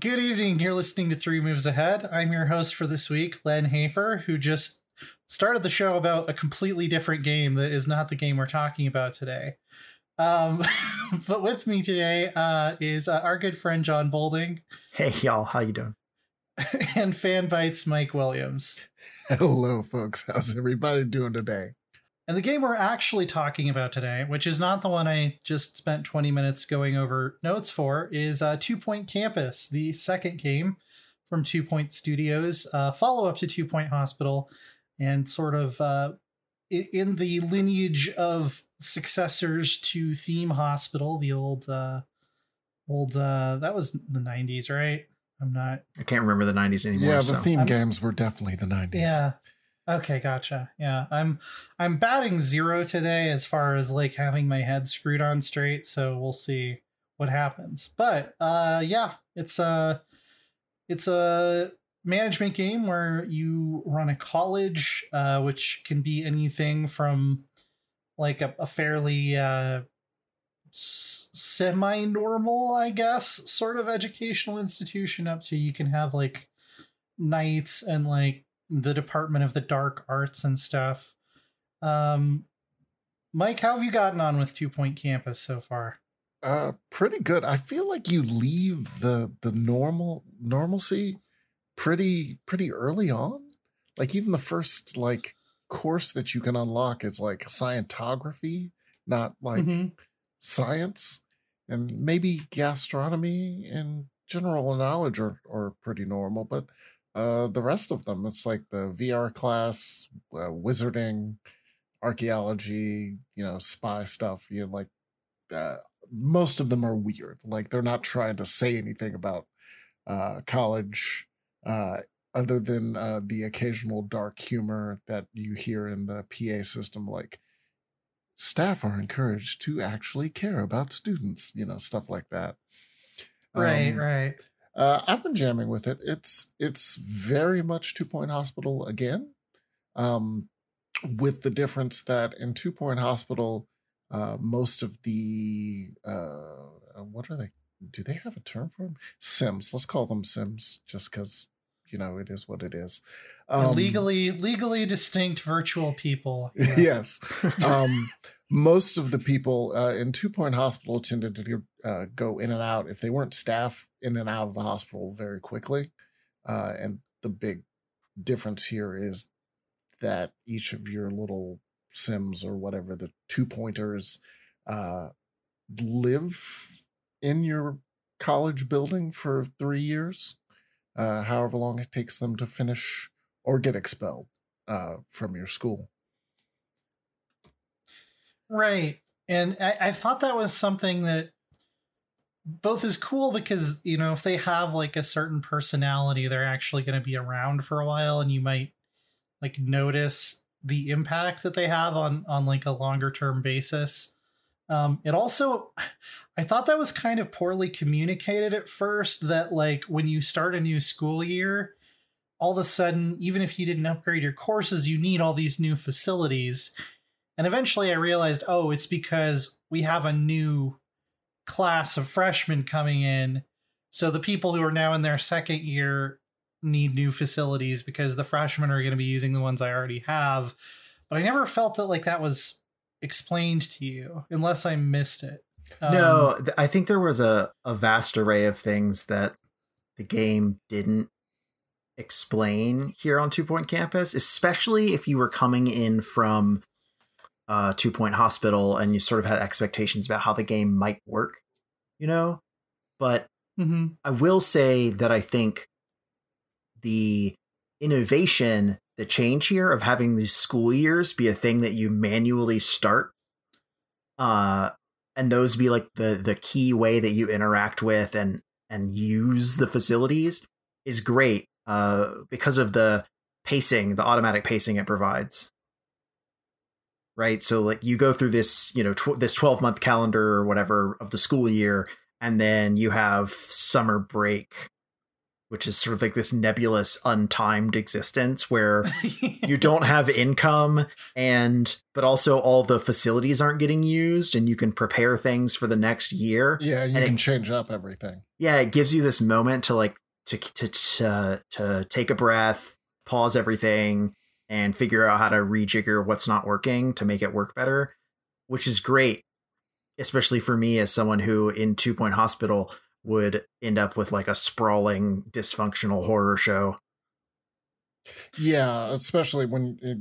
Good evening. You're listening to Three Moves Ahead. I'm your host for this week, Len Hafer, who just started the show about a completely different game that is not the game we're talking about today. Um, but with me today uh, is uh, our good friend Jon Bolding. Hey y'all, how you doing? and Fanbyte's Mike Williams. Hello, folks. How's everybody doing today? And the game we're actually talking about today, which is not the one I just spent 20 minutes going over notes for, is uh, Two Point Campus, the second game from Two Point Studios, uh, follow up to Two Point Hospital, and sort of uh, in the lineage of successors to Theme Hospital, the old, uh, old uh, that was the 90s, right? I'm not. I can't remember the 90s anymore. Yeah, the so. theme I'm- games were definitely the 90s. Yeah. Okay, gotcha. Yeah, I'm I'm batting zero today as far as like having my head screwed on straight. So we'll see what happens. But uh, yeah, it's a it's a management game where you run a college, uh, which can be anything from like a, a fairly uh, semi normal, I guess, sort of educational institution up to you can have like knights and like the Department of the Dark Arts and stuff. Um, Mike, how have you gotten on with Two Point Campus so far? Uh, pretty good. I feel like you leave the the normal normalcy pretty pretty early on. Like even the first like course that you can unlock is like scientography, not like Mhm. science, and maybe gastronomy and general knowledge are are pretty normal, but uh the rest of them it's like the VR class, uh, wizarding, archaeology, you know, spy stuff. You know, like uh, most of them are weird. Like they're not trying to say anything about uh college uh other than uh the occasional dark humor that you hear in the PA system like staff are encouraged to actually care about students, you know, stuff like that. Right, Um, right. Uh, I've been jamming with it. It's it's very much Two Point Hospital again, um, with the difference that in Two Point Hospital, uh, most of the uh, what are they? Do they have a term for them? Sims. Let's call them Sims, just because you know it is what it is. And legally legally distinct virtual people. Yes. Um, most of the people uh, in Two Point Hospital tended to uh, go in and out if they weren't staff in and out of the hospital very quickly. Uh, and the big difference here is that each of your little sims or whatever the two pointers uh, live in your college building for three years, uh, however long it takes them to finish or get expelled uh, from your school. Right. And I, I thought that was something that both is cool because, you know, if they have like a certain personality, they're actually going to be around for a while and you might like notice the impact that they have on on like a longer term basis. Um, it also, I thought that was kind of poorly communicated at first. That like when you start a new school year, all of a sudden, even if you didn't upgrade your courses, you need all these new facilities. And eventually I realized, oh, it's because we have a new class of freshmen coming in. So the people who are now in their second year need new facilities because the freshmen are going to be using the ones I already have. But I never felt that like that was explained to you unless I missed it. Um, no, th- I think there was a, a vast array of things that the game didn't explain here on Two Point Campus, especially if you were coming in from uh, Two Point Hospital and you sort of had expectations about how the game might work, you know? But mhm. I will say that I think the innovation, the change here of having these school years be a thing that you manually start, uh, and those be like the the key way that you interact with and and use the facilities is great uh, because of the pacing, the automatic pacing it provides. Right, so like you go through this, you know, tw- this twelve month calendar or whatever of the school year, and then you have summer break which is sort of like this nebulous untimed existence where you don't have income and but also all the facilities aren't getting used and you can prepare things for the next year Yeah, you And it- can change up everything. yeah, it gives you this moment to like to to to, uh, to take a breath, pause everything, and figure out how to rejigger what's not working to make it work better, which is great, especially for me as someone who in Two Point Hospital would end up with like a sprawling, dysfunctional horror show. Yeah, especially when, it,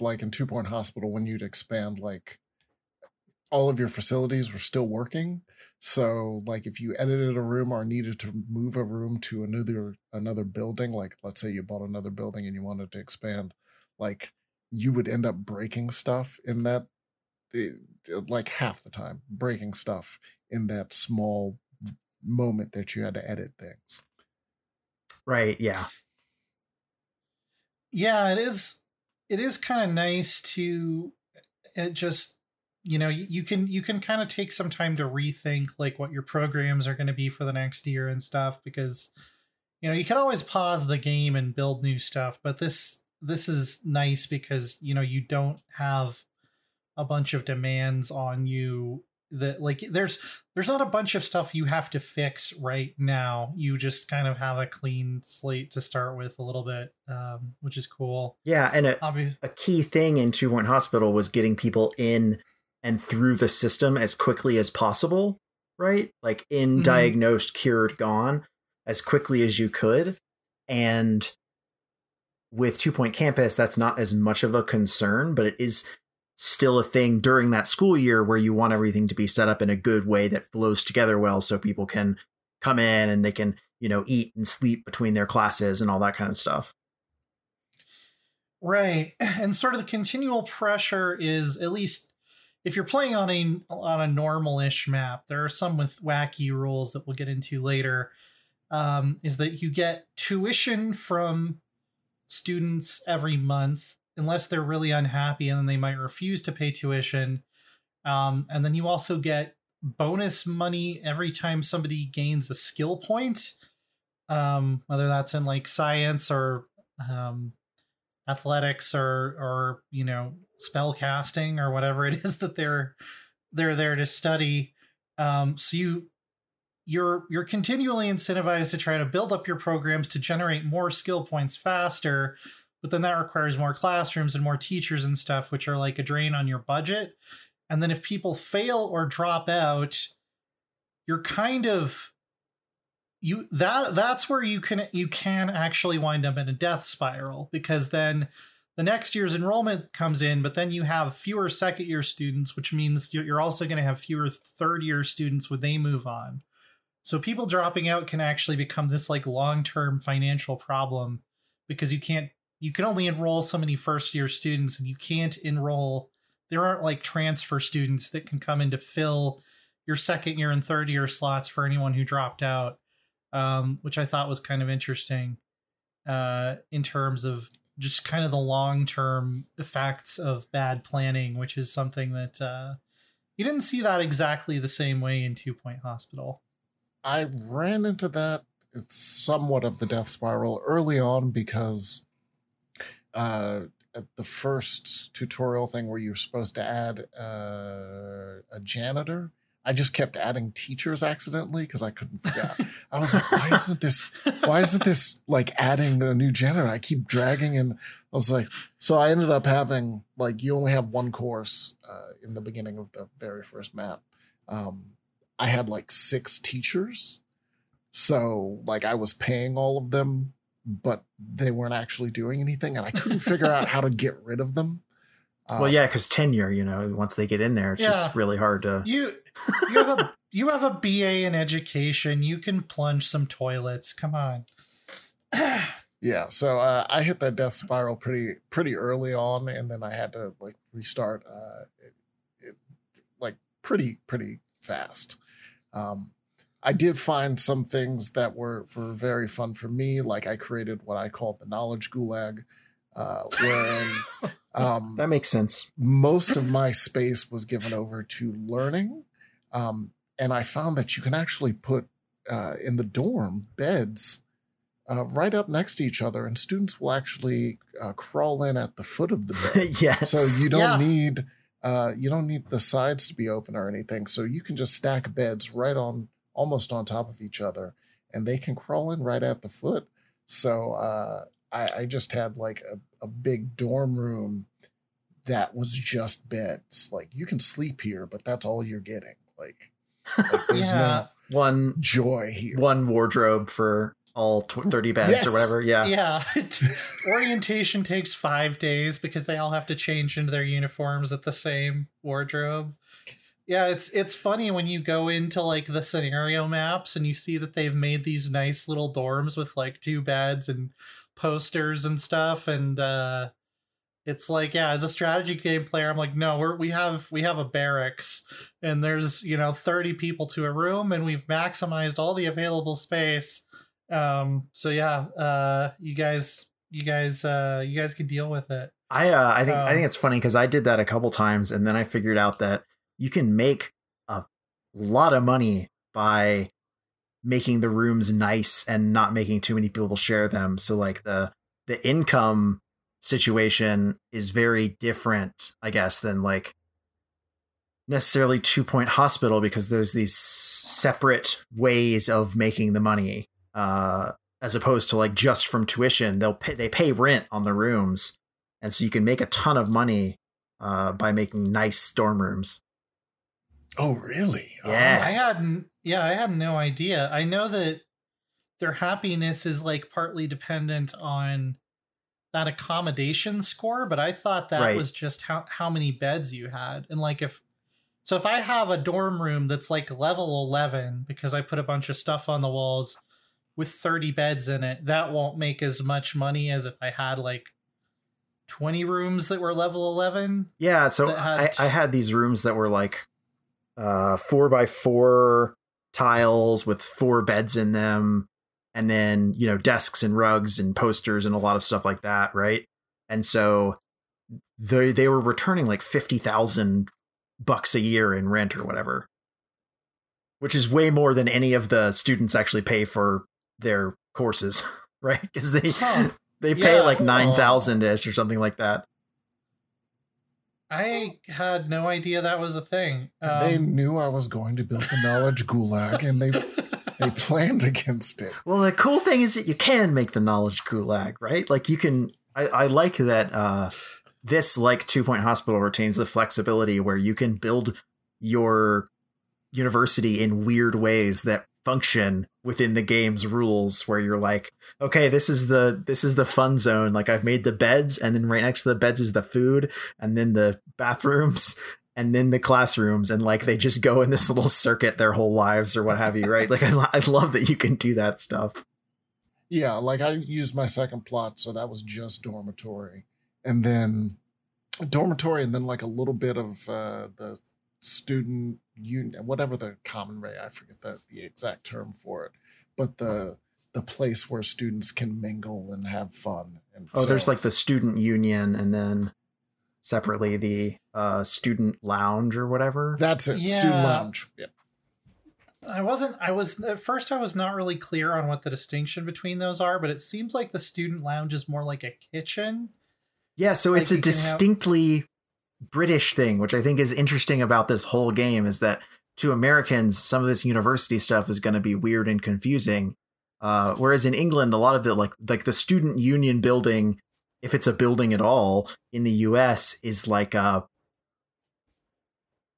like in Two Point Hospital, when you'd expand, like all of your facilities were still working. So, like if you edited a room or needed to move a room to another another building, like let's say you bought another building and you wanted to expand, like you would end up breaking stuff in that, eh, like half the time, breaking stuff in that small moment that you had to edit things. Right. Yeah. Yeah, it is. It is kind of nice to it just you know you, you can you can kind of take some time to rethink like what your programs are going to be for the next year and stuff because you know you can always pause the game and build new stuff but this this is nice because you know you don't have a bunch of demands on you that like there's there's not a bunch of stuff you have to fix right now. You just kind of have a clean slate to start with a little bit um, which is cool. Yeah and a, Obvious- a key thing in two point hospital was getting people in and through the system as quickly as possible right? Like in Mhm. diagnosed cured gone as quickly as you could. And with two point campus that's not as much of a concern but it is still a thing during that school year where you want everything to be set up in a good way that flows together well so people can come in and they can you know eat and sleep between their classes and all that kind of stuff Right. And sort of the continual pressure is at least if you're playing on a on a normal-ish map, there are some with wacky rules that we'll get into later. Um, is that you get tuition from students every month unless they're really unhappy and then they might refuse to pay tuition. Um, and then you also get bonus money every time somebody gains a skill point. Um, whether that's in like science or um, athletics or or you know spell casting or whatever it is that they're they're there to study um so you you're you're continually incentivized to try to build up your programs to generate more skill points faster but then that requires more classrooms and more teachers and stuff which are like a drain on your budget. And then if people fail or drop out you're kind of you that that's where you can you can actually wind up in a death spiral because then the next year's enrollment comes in but then you have fewer second year students which means you're also going to have fewer third year students when they move on. So people dropping out can actually become this like long-term financial problem because you can't you can only enroll so many first year students and you can't enroll there aren't like transfer students that can come in to fill your second year and third year slots for anyone who dropped out um, which I thought was kind of interesting uh, in terms of just kind of the long term effects of bad planning, which is something that uh, you didn't see that exactly the same way in Two Point Hospital. I ran into that it's somewhat of the death spiral early on because uh, at the first tutorial thing where you're supposed to add uh, a janitor, I just kept adding teachers accidentally because I couldn't figure out. I was like, why isn't this? Why isn't this like adding a new janitor? I keep dragging, and I was like, so I ended up having like you only have one course uh, in the beginning of the very first map. Um, I had like six teachers, so like I was paying all of them, but they weren't actually doing anything, and I couldn't figure out how to get rid of them. Uh, well yeah because tenure you know once they get in there it's just really hard to You you have a you have a BA in education. You can plunge some toilets. Come on. yeah so uh, i hit that death spiral pretty pretty early on and then i had to like restart uh it, it, like pretty pretty fast um i did find some things that were were very fun for me like i created what i called the knowledge gulag uh wherein um that makes sense most of my space was given over to learning. Um, and I found that you can actually put uh, in the dorm beds uh, right up next to each other, and students will actually uh, crawl in at the foot of the bed. yes so you don't Yeah. need uh, you don't need the sides to be open or anything. So you can just stack beds right on almost on top of each other, and they can crawl in right at the foot. So uh, I, I just had like a, a big dorm room that was just beds. Like you can sleep here, but that's all you're getting. Like, like there's Yeah. no One joy here. one wardrobe for all tw- 30 beds Yes. or whatever. Yeah. Yeah. Orientation takes five days because they all have to change into their uniforms at the same wardrobe. Yeah, it's it's funny when you go into like the scenario maps and you see that they've made these nice little dorms with like two beds and posters and stuff and uh it's like yeah as a strategy game player i'm like no we're we have we have a barracks and there's you know 30 people to a room and we've maximized all the available space. Um so yeah uh you guys you guys uh you guys can deal with it. I uh, I think I Um, think it's funny because I did that a couple times and then I figured out that you can make a lot of money by making the rooms nice and not making too many people share them. So like the the income situation is very different, I guess, than like necessarily two point hospital because there's these separate ways of making the money. Uh as opposed to like just from tuition, they'll pay they pay rent on the rooms and so you can make a ton of money uh, by making nice dorm rooms. Oh, really? Yeah. Ah. i hadn't yeah i had no idea i know that their happiness is like partly dependent on that accommodation score but i thought that Right. was just how how many beds you had and like if so if i have a dorm room that's like level 11 because i put a bunch of stuff on the walls with 30 beds in it that won't make as much money as if i had like 20 rooms that were level 11 Yeah, so That I, I had these rooms that were like uh, four by four tiles with four beds in them, and then you know desks and rugs and posters and a lot of stuff like that, right? And so they they were returning like fifty thousand bucks a year in rent or whatever, which is way more than any of the students actually pay for their courses, right? Because they Huh. they pay Yeah. like nine thousand ish or something like that. I had no idea that was a thing. they Um, knew I was going to build the knowledge gulag, and they they planned against it. Well, the cool thing is that you can make the knowledge gulag, right? Like you can. I, I like that. Uh, this like two point hospital retains the flexibility where you can build your university in weird ways that function within the game's rules where you're like okay this is the this is the fun zone. Like i've made the beds and then right next to the beds is the food and then the bathrooms and then the classrooms and like they just go in this little circuit their whole lives or what have you right? Like i, I love that you can do that stuff. Yeah, like I used my second plot, so that was just dormitory, and then dormitory, and then like a little bit of uh, the student union, whatever the common ray, I forget the, the exact term for it, but the the place where students can mingle and have fun. And oh there's like the student union and then separately the uh student lounge or whatever that's it, student lounge. Yeah. I wasn't. I was at first. I was not really clear on what the distinction between those are, but it seems like the student lounge is more like a kitchen. Yeah, so Like it's a you have- distinctly British thing, which I think is interesting about this whole game is that to Americans, some of this university stuff is going to be weird and confusing. Uh, whereas in England, a lot of the like like the student union building, if it's a building at all in the U.S., is like a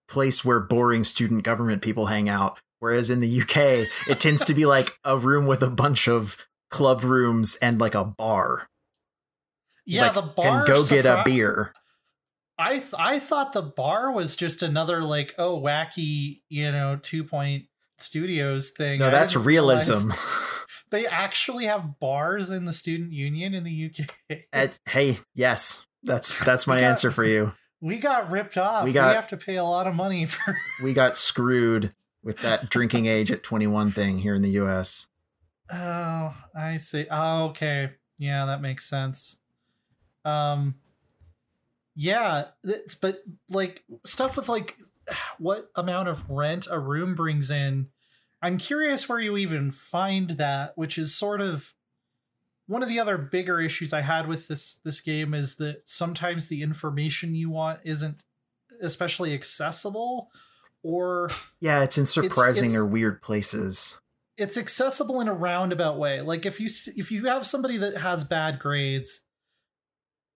place where boring student government people hang out. Whereas in the UK, it tends to be like a room with a bunch of club rooms and like a bar. Yeah, Like, the bar. can go get a beer. I th- I thought the bar was just another like oh wacky you know two point studios thing. No, that's realism. They actually have bars in the student union in the UK. Ed- hey, yes, that's that's my got- answer for you. we got ripped off. We We, got- have to pay a lot of money for. We got screwed with that drinking age at 21 thing here in the US. Oh, I see. Oh, okay. Yeah, that makes sense. Um yeah, it's but like stuff with like what amount of rent a room brings in. I'm curious where you even find that, which is sort of one of the other bigger issues I had with this this game is that sometimes the information you want isn't especially accessible or Yeah, it's in surprising it's- or weird places. it's accessible in a roundabout way. Like if you if you have somebody that has bad grades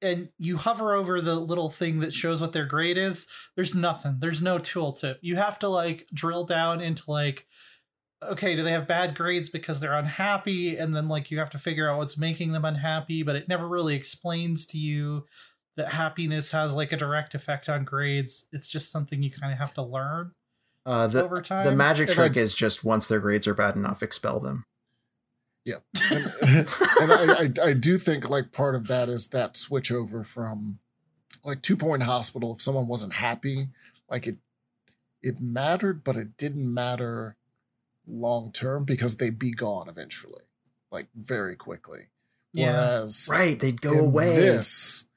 and you hover over the little thing that shows what their grade is, there's nothing. There's no tooltip. You have to like drill down into like okay, do they have bad grades because they're unhappy and then like you have to figure out what's making them unhappy, but it never really explains to you that happiness has like a direct effect on grades. It's just something you kind of have to learn Uh, the over time. the magic And trick is just once their grades are bad enough, expel them. Yeah, and, and I, I I do think like part of that is that switch over from like two point hospital. If someone wasn't happy, like it it mattered, but it didn't matter long term because they'd be gone eventually, like very quickly. Yeah. Whereas Right, they'd go away. This,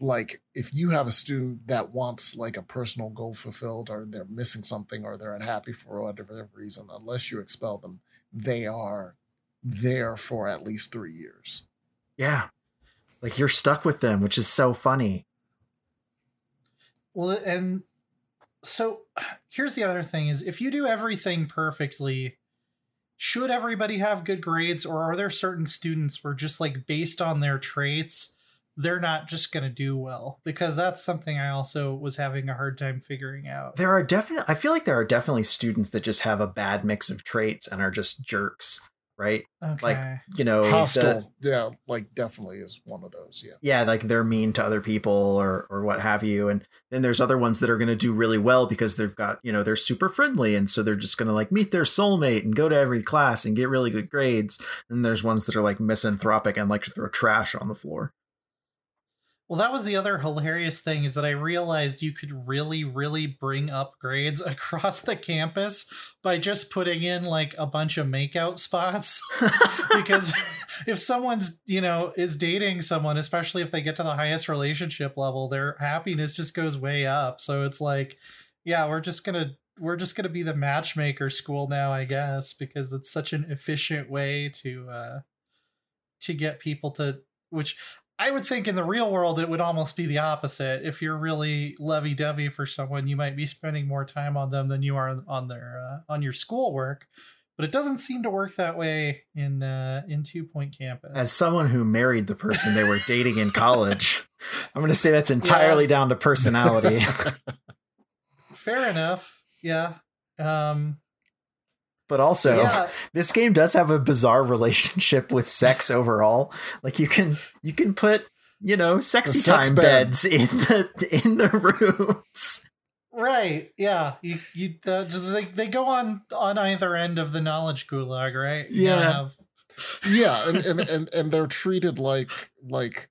like, if you have a student that wants like a personal goal fulfilled, or they're missing something, or they're unhappy for whatever reason, unless you expel them, they are there for at least three years. Yeah. Like you're stuck with them, which is so funny. Well, and so here's the other thing is if you do everything perfectly, should everybody have good grades or are there certain students where just like based on their traits, they're not just going to do well? Because that's something I also was having a hard time figuring out. There are definitely I feel like there are definitely students that just have a bad mix of traits and are just jerks, right? Okay. You know, the- Hostile, yeah, like definitely is one of those. Yeah, yeah, like they're mean to other people or or what have you. And then there's other ones that are going to do really well because they've got, you know, they're super friendly and so they're just going to like meet their soulmate and go to every class and get really good grades. And there's ones that are like misanthropic and like to throw trash on the floor. Well, that was the other hilarious thing is that I realized you could really, really bring up grades across the campus by just putting in like a bunch of makeout spots. because if someone's, you know, is dating someone, especially if they get to the highest relationship level, their happiness just goes way up. So it's like, yeah, we're just going to we're just going to be the matchmaker school now, I guess, because it's such an efficient way to uh to get people to which I would think in the real world it would almost be the opposite. If you're really lovey-dovey for someone, you might be spending more time on them than you are on their uh, on your schoolwork. But it doesn't seem to work that way in uh, in Two Point Campus. As someone who married the person they were dating in college, I'm going to say that's entirely down to personality. Fair enough. Yeah. Um, but also, yeah. this game does have a bizarre relationship with sex overall. Like you can you can put you know sexy sex time bed. beds in the in the rooms. Right. Yeah. You you uh, they they go on on either end of the knowledge gulag, right? You Yeah. have- yeah, and, and and and they're treated like like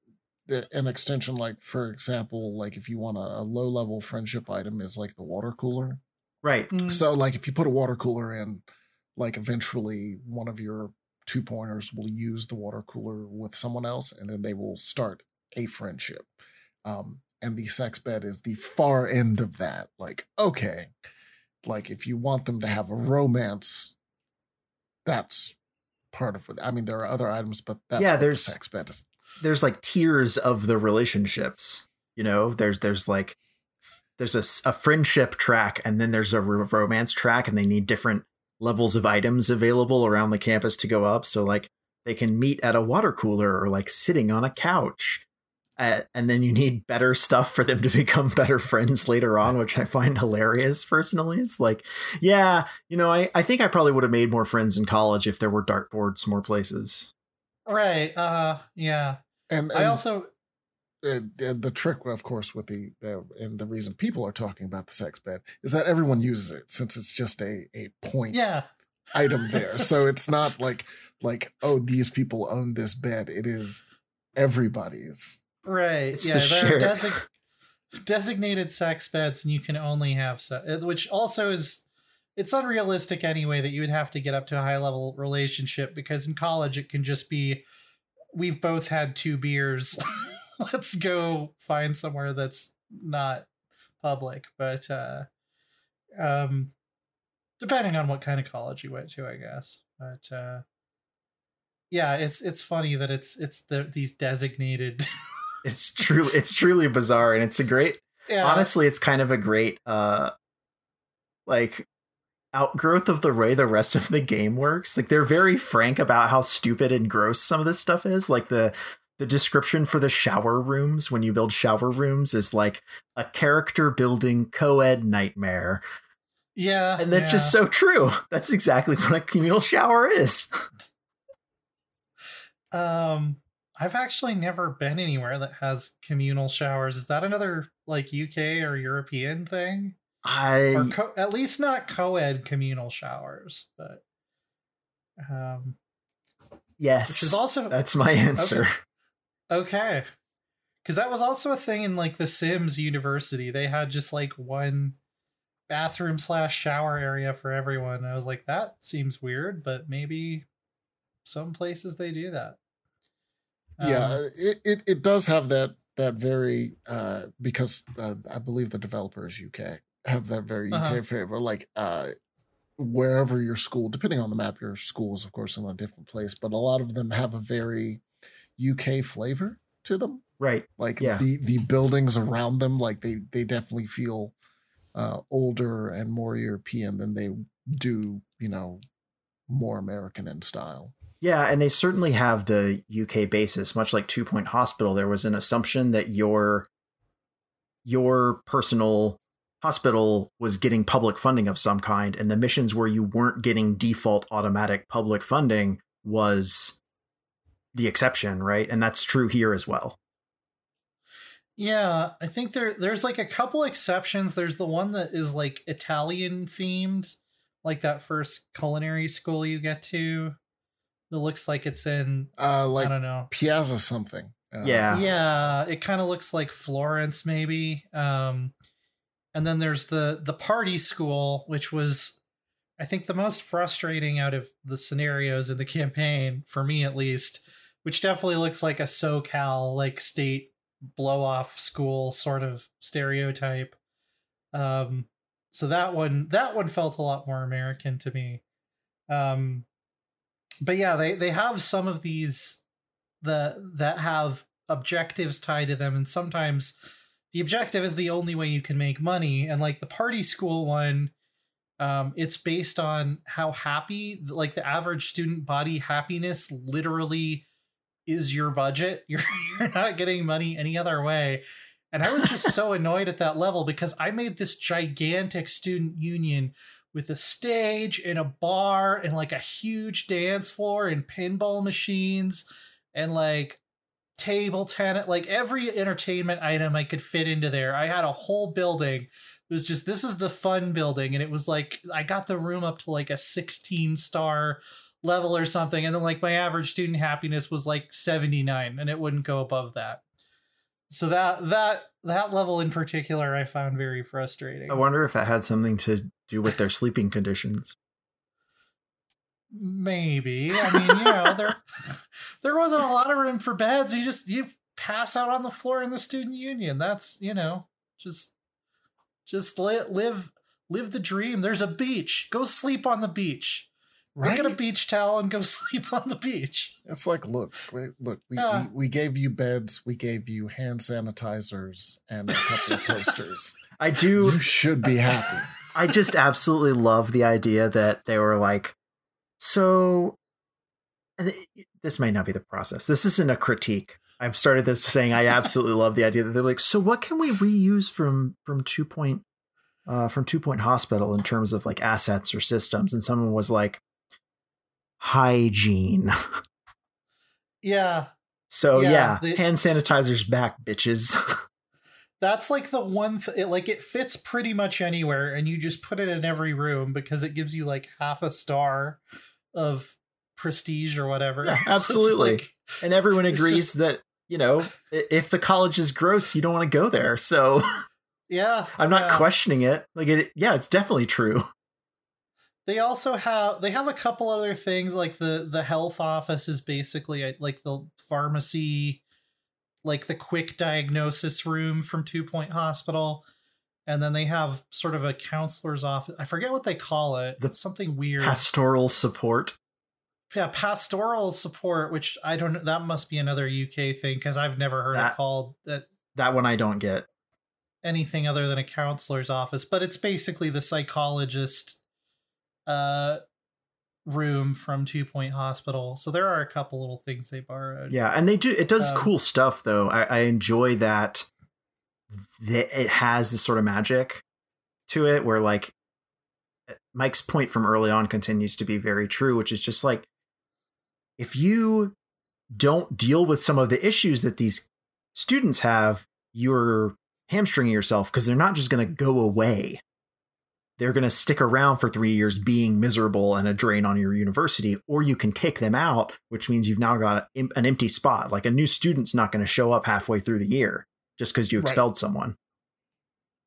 an extension. Like for example, like if you want a, a low level friendship item is like the water cooler. Right. Mm, So like if you put a water cooler in, like eventually one of your two pointers will use the water cooler with someone else, and then they will start a friendship. Um, and the sex bed is the far end of that. Like okay, like if you want them to have a romance, that's part of it. I mean, there are other items, but that's Yeah, what the there's- sex bed is. There's like tiers of the relationships. You know, there's there's like there's a friendship track and then there's a romance track and they need different levels of items available around the campus to go up so like they can meet at a water cooler or like sitting on a couch uh, and then you need better stuff for them to become better friends later on which i find hilarious personally it's like yeah you know i, I think i probably would have made more friends in college if there were dartboards more places right. Uh. Yeah. And, I also. Uh, the the trick, of course, with the uh, and the reason people are talking about the sex bed is that everyone uses it since it's just a a point Yeah. item there. so it's not like like oh these people own this bed. It is everybody's. Right. It's yeah. the There are sheriff. desig- designated sex beds, and you can only have sex, which also is it's unrealistic anyway that you would have to get up to a high level relationship because in college it can just be we've both had two beers. Let's go find somewhere that's not public, but uh um depending on what kind of college you went to, I guess. But uh yeah, it's it's funny that it's it's the these designated it's truly it's truly bizarre and it's a great yeah. honestly it's kind of a great uh like outgrowth of the way the rest of the game works. Like they're very frank about how stupid and gross some of this stuff is. Like the the description for the shower rooms when you build shower rooms is like a character building co-ed nightmare. Yeah. And that's yeah. just so true. That's exactly what a communal shower is. Um, I've actually never been anywhere that has communal showers. Is that another like UK or European thing? I Or co- at least not co-ed communal showers, but um, yes, which is also that's my answer. okay. Because that was also a thing in like the Sims University. They had just like one bathroom slash shower area for everyone. I was like, that seems weird, but maybe some places they do that. yeah, Um, it, it it does have that that very uh because uh, I believe the developer is UK have that very UK Uh-huh. favor like uh wherever your school depending on the map your school is of course in a different place but a lot of them have a very UK flavor to them Right. like Yeah. the the buildings around them like they they definitely feel uh older and more European than they do you know more American in style Yeah, and they certainly have the UK basis. Much like Two Point Hospital, there was an assumption that your your personal hospital was getting public funding of some kind, and the missions where you weren't getting default automatic public funding was the exception, right? And that's true here as well. Yeah, I think there there's like a couple exceptions. There's the one that is like Italian themed, like that first culinary school you get to. That looks like it's in uh like I don't know. Piazza something. Uh, Yeah. Yeah, it kind of looks like Florence maybe. Um and then there's the the party school which was I think the most frustrating out of the scenarios in the campaign for me at least, which definitely looks like a SoCal like state blow off school sort of stereotype. Um so that one that one felt a lot more American to me. Um but yeah, they they have some of these the that have objectives tied to them and sometimes the objective is the only way you can make money and like the party school one um it's based on how happy like the average student body happiness literally is your budget? You're you're not getting money any other way. And i was just so annoyed at that level because i made this gigantic student union with a stage and a bar and like a huge dance floor and pinball machines and like table tennis like every entertainment item i could fit into there. I had a whole building. It was just this is the fun building and it was like i got the room up to like a 16 star level or something and then like my average student happiness was like 79 and it wouldn't go above that. So that that that level in particular i found very frustrating. I wonder if it had something to do with their sleeping conditions. maybe. I mean you know there there wasn't a lot of room for beds. You just you pass out on the floor in the student union. That's you know just just li- live live the dream. There's a beach. Go sleep on the beach right. get a beach towel and go sleep on the beach It's like, look, wait, look, we, Yeah. we, we gave you beds, we gave you hand sanitizers, and a couple of posters. I do You should be happy. I just absolutely love the idea that they were like, so this may not be the process. This isn't a critique. I've started this saying I absolutely love the idea that they're like, so what can we reuse from from two point uh from two point hospital in terms of like assets or systems? And someone was like, hygiene. yeah So Yeah, yeah, the- hand sanitizers back, bitches. that's like the one th- it, like it fits pretty much anywhere and you just put it in every room because it gives you like half a star of prestige or whatever Yeah, So absolutely. like- and everyone agrees just- that, you know, if the college is gross, you don't want to go there. So yeah I'm not yeah. questioning it. Like, it, yeah, it's definitely true. They also have they have a couple other things like the the health office is basically uh, like the pharmacy like the quick diagnosis room from two point hospital and then they have sort of a counselor's office i forget what they call it The it's something weird Pastoral support. yeah pastoral support which i don't know that must be another uk thing because i've never heard That- it called that That one I don't get. anything other than a counselor's office but it's basically the psychologist uh room from Two Point Hospital. So there are a couple little things they borrowed. Yeah, and they do. It does Um, cool stuff though. I, I enjoy that. That it has this sort of magic to it, where like Mike's point from early on continues to be very true, which is just like if you don't deal with some of the issues that these students have, you're hamstringing yourself because they're not just going to go away. They're going to stick around for three years being miserable and a drain on your university, or you can kick them out, which means you've now got an empty spot. Like a new student's not going to show up halfway through the year just because you Right. expelled someone.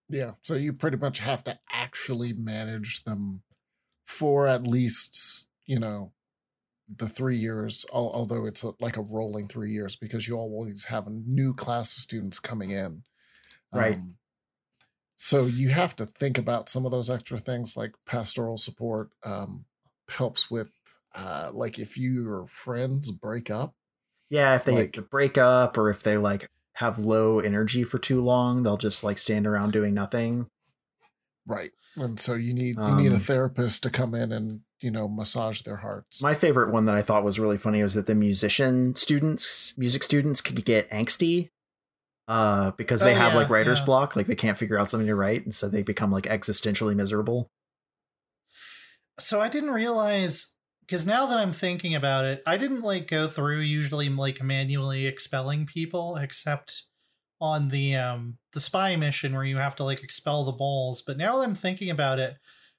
Yeah. So you pretty much have to actually manage them for at least, you know, the three years, although it's like a rolling three years because you always have a new class of students coming in. Right. Um, so you have to think about some of those extra things like pastoral support um, helps with, uh, like if your friends break up. Yeah, if they Like- break up or if they like have low energy for too long, they'll just like stand around doing nothing. Right. And so you need you need a Um, therapist to come in and you know massage their hearts. My favorite one that I thought was really funny was that the musician students, music students, could get angsty uh, because they Oh, have yeah, like writer's yeah. block, like they can't figure out something to write, and so they become like existentially miserable. So I didn't realize because now that I'm thinking about it, I didn't like go through usually like manually expelling people except on the um the spy mission where you have to like expel the balls. But now that I'm thinking about it,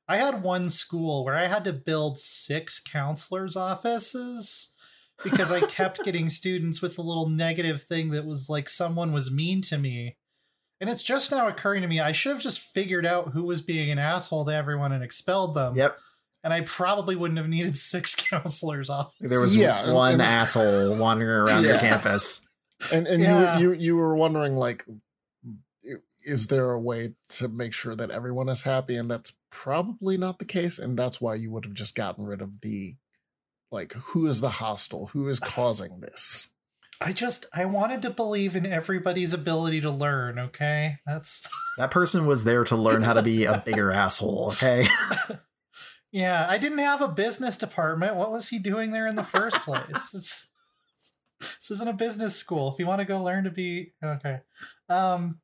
I had one school where I had to build six counselors' offices because I kept getting students with a little negative thing that was like someone was mean to me. And it's just now occurring to me I should have just figured out who was being an asshole to everyone and expelled them Yep, and I probably wouldn't have needed six counselors off. there was Yeah, one and- asshole wandering around your campus. and and Yeah. you you you were wondering like is there a way to make sure that everyone is happy and that's probably not the case and that's why you would have just gotten rid of the like who is the hostile who is causing this I just I wanted to believe in everybody's ability to learn. Okay, that's That person was there to learn how to be a bigger asshole. Okay, yeah. I didn't have a business department. What was he doing there in the first place? It's this isn't a business school. If you want to go learn to be okay, um.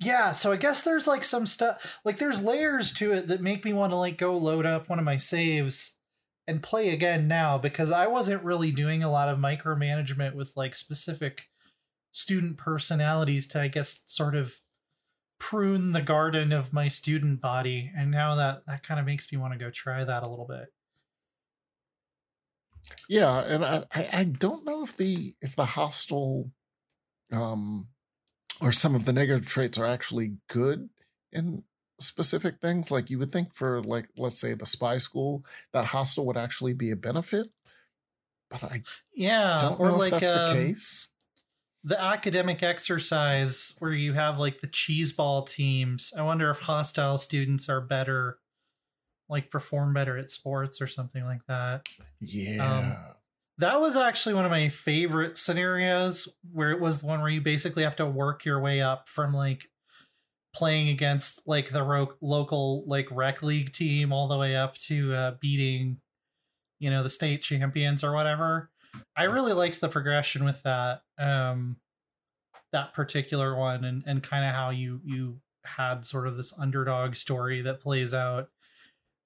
Yeah, so I guess there's like some stuff like there's layers to it that make me want to like go load up one of my saves and play again now because I wasn't really doing a lot of micromanagement with like specific student personalities to I guess sort of prune the garden of my student body and now that that kind of makes me want to go try that a little bit. yeah and I, I don't know if the if the hostile um or some of the negative traits are actually good in specific things like you would think for like let's say the spy school that hostile would actually be a benefit but i Yeah, don't or know like if that's the um, case the academic exercise where you have like the cheese ball teams. I wonder if hostile students are better like perform better at sports or something like that. yeah That was actually one of my favorite scenarios where it was the one where you basically have to work your way up from like playing against like the ro- local like rec league team all the way up to uh, beating you know the state champions or whatever. I really liked the progression with that um that particular one and and kind of how you you had sort of this underdog story that plays out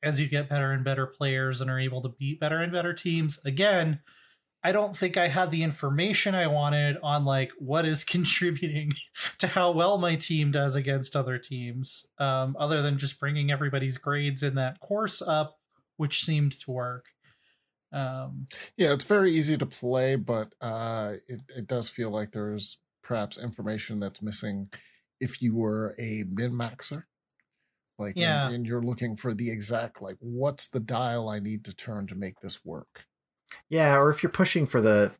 as you get better and better players and are able to beat better and better teams. Again, I don't think I had the information I wanted on like what is contributing to how well my team does against other teams, um, other than just bringing everybody's grades in that course up, which seemed to work. Um, yeah it's very easy to play but uh it, it does feel like there's perhaps information that's missing if you were a min-maxer like and- Yeah. and, you're looking for the exact like what's the dial i need to turn to make this work yeah. Or if you're pushing for the,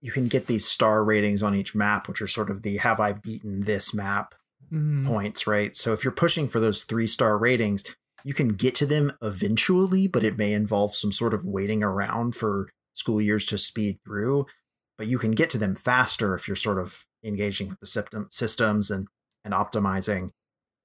you can get these star ratings on each map, which are sort of the "Have I beaten this map?" mm, points, right? So if you're pushing for those three star ratings, you can get to them eventually, but it may involve some sort of waiting around for school years to speed through. But you can get to them faster if you're sort of engaging with the system, systems and and optimizing.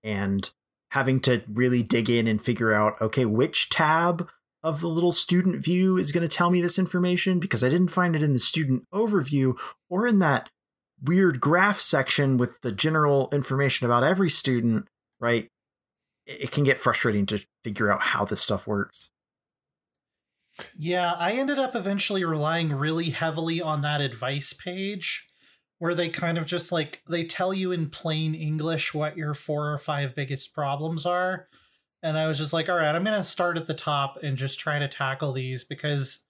And having to really dig in and figure out okay, which tab of the little student view is going to tell me this information because I didn't find it in the student overview or in that weird graph section with the general information about every student, right? It can get frustrating to figure out how this stuff works. Yeah, I ended up eventually relying really heavily on that advice page where they kind of just like they tell you in plain English what your four or five biggest problems are. And I was just like, all right, I'm going to start at the top and just try to tackle these because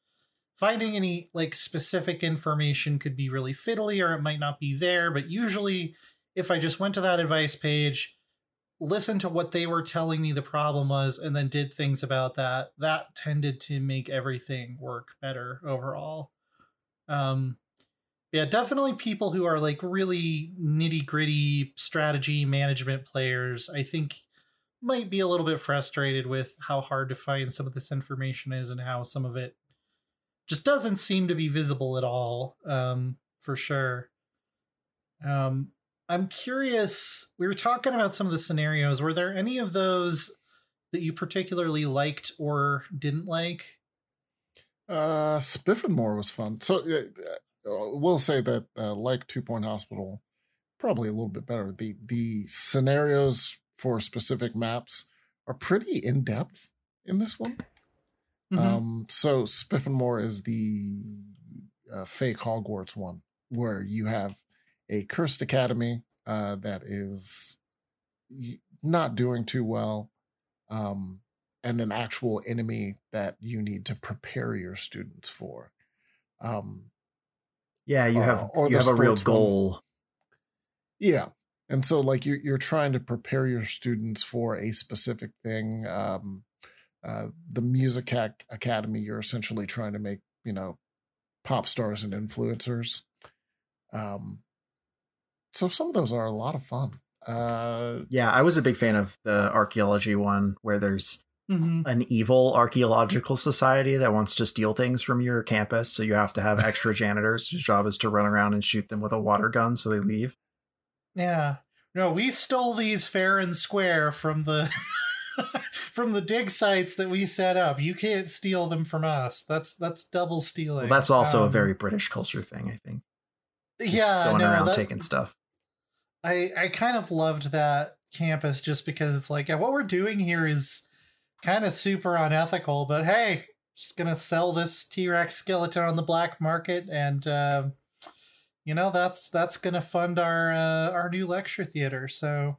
finding any like specific information could be really fiddly or it might not be there. But usually, if I just went to that advice page, listened to what they were telling me the problem was, and then did things about that, that tended to make everything work better overall. Um, yeah, definitely people who are like really nitty gritty strategy management players, I think might be a little bit frustrated with how hard to find some of this information is and how some of it just doesn't seem to be visible at all um, for sure. Um, i'm curious we were talking about some of the scenarios. Were there any of those that you particularly liked or didn't like? Uh spiffenmore was fun. So uh, we'll say that uh, like two point hospital probably a little bit better. The the scenarios for specific maps are pretty in depth in this one. Mm-hmm. Um, so Spiffenmore is the uh, fake Hogwarts one, where you have a cursed academy uh, that is not doing too well, um, and an actual enemy that you need to prepare your students for. Um, yeah, you have uh, you have a real goal. One. Yeah, and so like you're, you're trying to prepare your students for a specific thing um, uh, the music Ac- academy you're essentially trying to make you know pop stars and influencers. Um, so some of those are a lot of fun. Uh, yeah i was a big fan of the archaeology one where there's mm-hmm. an evil archaeological society that wants to steal things from your campus so you have to have extra janitors whose job is to run around and shoot them with a water gun so they leave yeah. No, we stole these fair and square from the from the dig sites that we set up. You can't steal them from us. That's that's double stealing. Well, that's also um, a very British culture thing, I think. Just yeah, going no, around that, taking stuff. I I kind of loved that campus just because it's like, yeah, what we're doing here is kind of super unethical, but hey, just gonna sell this T Rex skeleton on the black market and. Uh, you know that's that's going to fund our uh, our new lecture theater so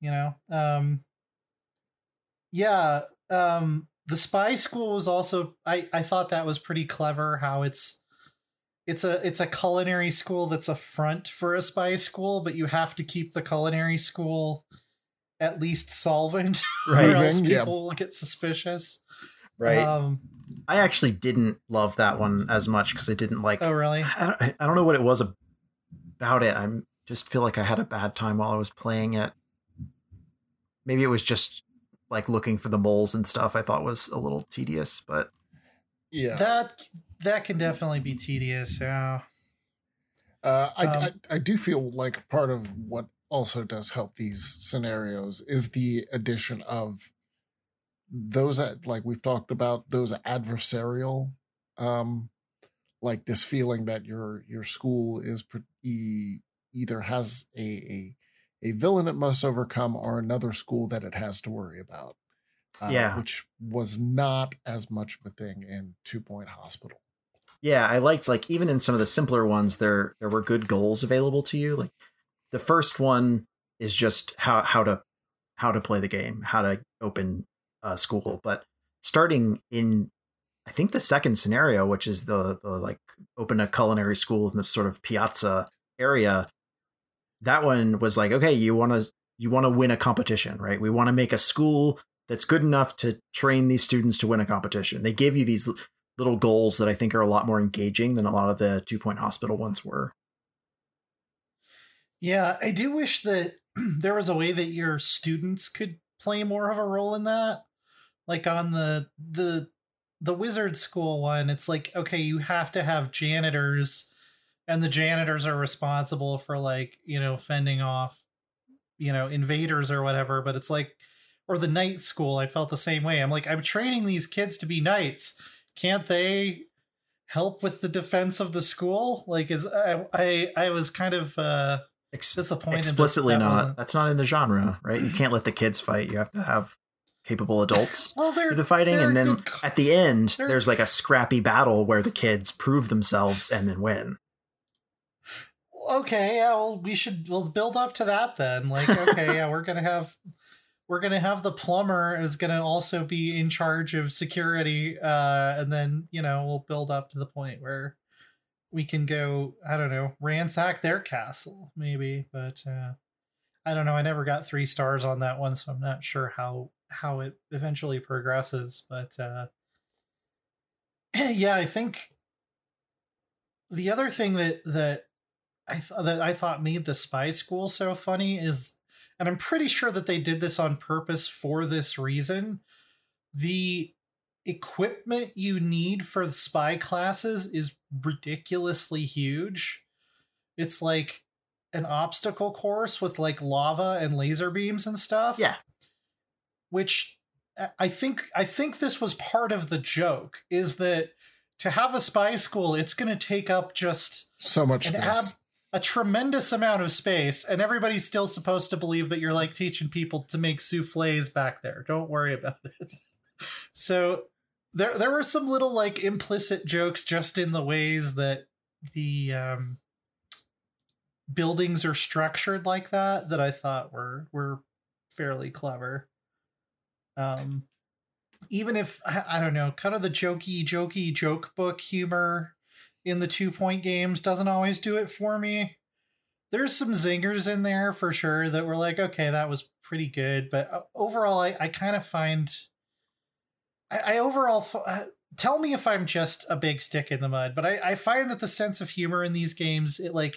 you know um yeah um the spy school was also i i thought that was pretty clever how it's it's a it's a culinary school that's a front for a spy school but you have to keep the culinary school at least solvent right. or else people yeah. get suspicious. Right. Um I actually didn't love that one as much because I didn't like. Oh, really? I don't, I don't know what it was about it. I just feel like I had a bad time while I was playing it. Maybe it was just like looking for the moles and stuff. I thought was a little tedious, but yeah, that that can definitely be tedious. Yeah. Uh, I, um, I I do feel like part of what also does help these scenarios is the addition of those like we've talked about those adversarial um like this feeling that your your school is pre- either has a, a a villain it must overcome or another school that it has to worry about uh, yeah. which was not as much of a thing in two point hospital. Yeah i liked like even in some of the simpler ones there there were good goals available to you like the first one is just how how to how to play the game how to open uh, school. But starting in, I think the second scenario, which is the, the like open a culinary school in this sort of piazza area, that one was like, okay, you want to you want to win a competition, right? We want to make a school that's good enough to train these students to win a competition. They give you these little goals that I think are a lot more engaging than a lot of the two point hospital ones were. Yeah, I do wish that there was a way that your students could play more of a role in that like on the the the wizard school one it's like okay you have to have janitors and the janitors are responsible for like you know fending off you know invaders or whatever but it's like or the night school, I felt the same way. I'm like, I'm training these kids to be knights. Can't they help with the defense of the school? Like, is I I, I was kind of uh, Ex- disappointed. explicitly that not. wasn't- That's not in the genre, right? You can't let the kids fight. You have to have capable adults Well, they're the fighting, they're and then good at the end, there's like a scrappy battle where the kids prove themselves and then win. okay, yeah, well, we should we'll build up to that then. Like, okay, yeah, we're gonna have we're gonna have the plumber is gonna also be in charge of security, uh, and then you know we'll build up to the point where we can go, I don't know, ransack their castle, maybe. But uh, I don't know. I never got three stars on that one, so I'm not sure how how it eventually progresses. But uh, yeah, I think the other thing that that I th- that I thought made the spy school so funny is, and I'm pretty sure that they did this on purpose for this reason. The equipment you need for the spy classes is ridiculously huge. It's like an obstacle course with like lava and laser beams and stuff. Yeah. Which I- I think I think this was part of the joke is that to have a spy school, it's going to take up just So much space. ab- a tremendous amount of space, and everybody's still supposed to believe that you're like teaching people to make souffles back there. Don't worry about it. So there there were some little like implicit jokes just in the ways that the um buildings are structured like that that I thought were were fairly clever. Um even if I, don't know, kind of the jokey jokey joke book humor in the two point games doesn't always do it for me. There's some zingers in there for sure that were like, okay, that was pretty good, but uh, overall, I, I kind of find, I, I overall uh, tell me if I'm just a big stick in the mud, but I, I find that the sense of humor in these games, it like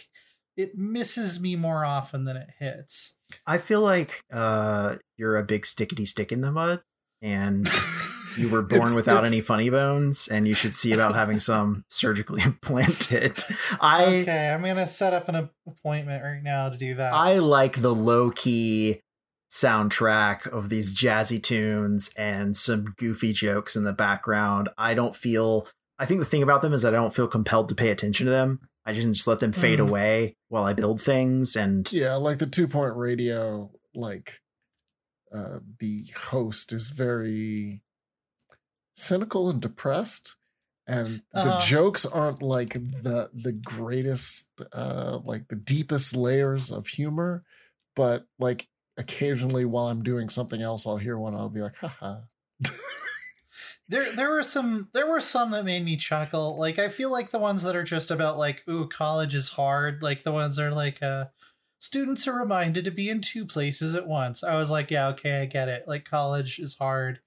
it misses me more often than it hits. I feel like uh, you're a big stickety stick in the mud, and you were born It's- without it's- any funny bones, and you should see about having some surgically implanted. I okay, I'm gonna set up an appointment right now to do that. I like the low key soundtrack of these jazzy tunes and some goofy jokes in the background. I don't feel. I think the thing about them is that I don't feel compelled to pay attention to them. I just let them fade Mm. away while I build things, and Yeah, like the two point radio, like uh the host is very cynical and depressed. And the Uh-huh. jokes aren't like the the greatest uh like the deepest layers of humor, but like occasionally while I'm doing something else, I'll hear one, I'll be like, haha. there there were some there were some that made me chuckle. Like I feel like the ones that are just about like, ooh, college is hard, like the ones that are like uh students are reminded to be in two places at once. I was like, yeah, okay, I get it. Like college is hard.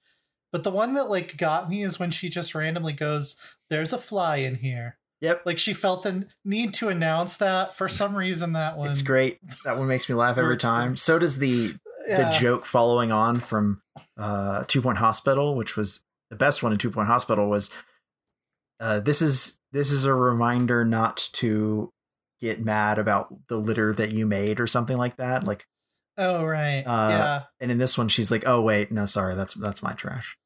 But the one that like got me is when she just randomly goes, There's a fly in here. yep, Like she felt the need to announce that for some reason that one it's great. That one makes me laugh every time. So does the Yeah. the joke following on from uh, Two Point Hospital, which was the best one in Two Point Hospital, was uh, this is this is a reminder not to get mad about the litter that you made or something like that. Like, Oh right. Uh, yeah. and in this one, she's like, "Oh wait, no, sorry, that's that's my trash."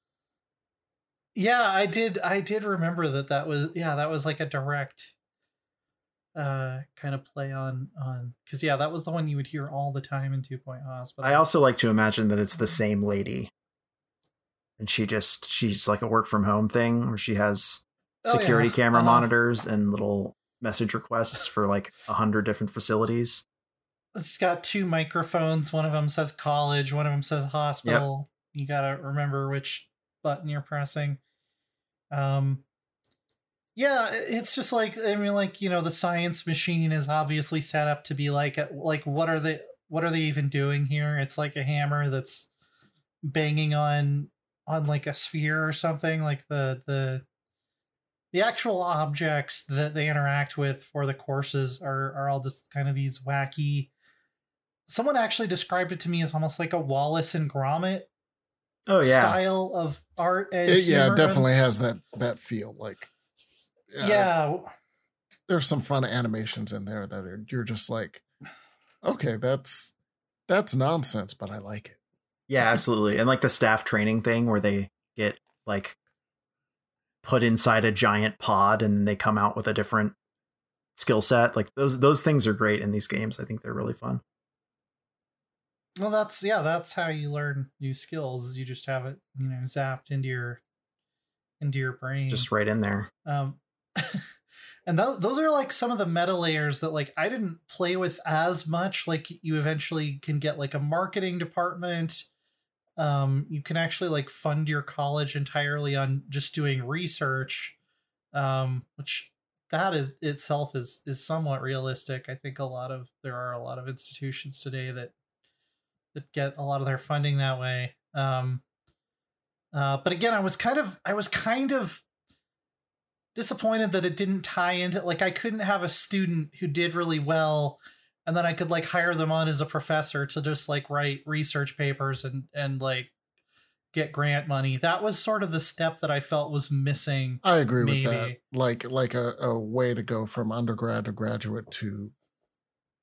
Yeah, I did. I did remember that. That was yeah. That was like a direct, uh, kind of play on on because yeah, that was the one you would hear all the time in Two Point Hospital. I also like to imagine that it's the same lady, and she just she's like a work from home thing where she has Oh, security yeah. camera Uh-huh. monitors and little message requests for like a hundred different facilities. it's got two microphones. One of them says college. One of them says hospital. You gotta remember which button you're pressing. Um. Yeah, it's just like I mean, like you know, the science machine is obviously set up to be like, like what are they? What are they even doing here? It's like a hammer that's banging on on like a sphere or something. Like the the the actual objects that they interact with for the courses are are all just kind of these wacky. Someone actually described it to me as almost like a Wallace and Gromit Oh yeah, style of art. And It, yeah, it definitely has that that feel. Like uh, Yeah, there's some fun animations in there that are you're just like, okay, that's that's nonsense, but I like it. Yeah, absolutely. And like the staff training thing where they get like put inside a giant pod and they come out with a different skill set. Like those those things are great in these games. I think they're really fun. Well, that's yeah, that's how you learn new skills. You just have it, you know, zapped into your into your brain. Just right in there. Um and th- those are like some of the meta layers that like I didn't play with as much. Like you eventually can get like a marketing department. Um, you can actually like fund your college entirely on just doing research, um, which that is itself is is somewhat realistic. I think a lot of there are a lot of institutions today that that get a lot of their funding that way. Um, uh, but again, I was kind of I was kind of disappointed that it didn't tie into like I couldn't have a student who did really well and then I could like hire them on as a professor to just like write research papers and and like get grant money. That was sort of the step that I felt was missing. I agree Maybe. with that. Like like a, a way to go from undergrad to graduate to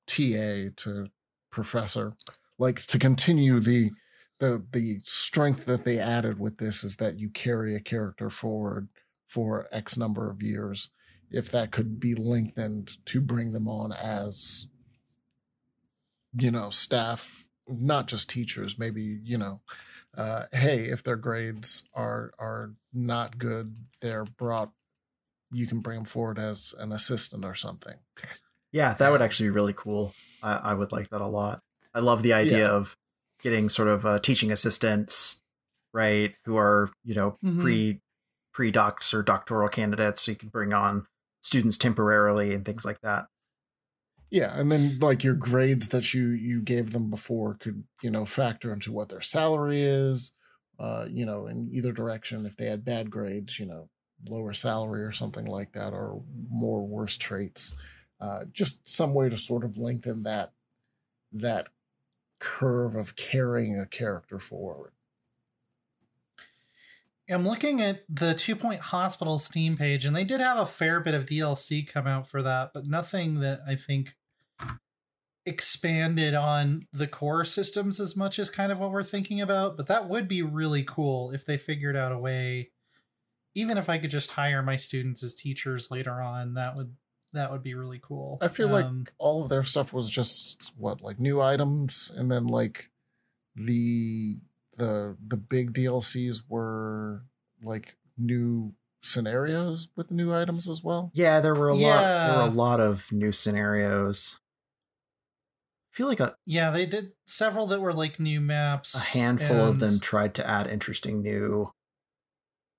TA to professor. Like to continue the the the strength that they added with this is that you carry a character forward for X number of years. If that could be lengthened to bring them on as you know, staff, not just teachers, maybe, you know, uh, hey, if their grades are are not good, they're brought. You can bring them forward as an assistant or something. Yeah, that would actually be really cool. I, I would like that a lot. I love the idea Yeah. of getting sort of uh, teaching assistants, right, who are you know Mhm. pre pre docs or doctoral candidates, so you can bring on students temporarily and things like that. Yeah, and then like your grades that you you gave them before could you know factor into what their salary is. Uh, you know, in either direction, if they had bad grades, you know, lower salary or something like that, or more worse traits. Uh, just some way to sort of lengthen that that curve of carrying a character forward. I'm looking at the Two Point Hospital Steam page, and they did have a fair bit of DLC come out for that, but nothing that I think expanded on the core systems as much as kind of what we're thinking about. But that would be really cool if they figured out a way. Even if I could just hire my students as teachers later on, that would that would be really cool. I feel Um, like all of their stuff was just what like new items, and then like the the the big DLCs were like new scenarios with new items as well. Yeah, there were a lot. There were a lot of new scenarios. Feel like a, yeah, they did several that were like new maps. a handful of them tried to add interesting new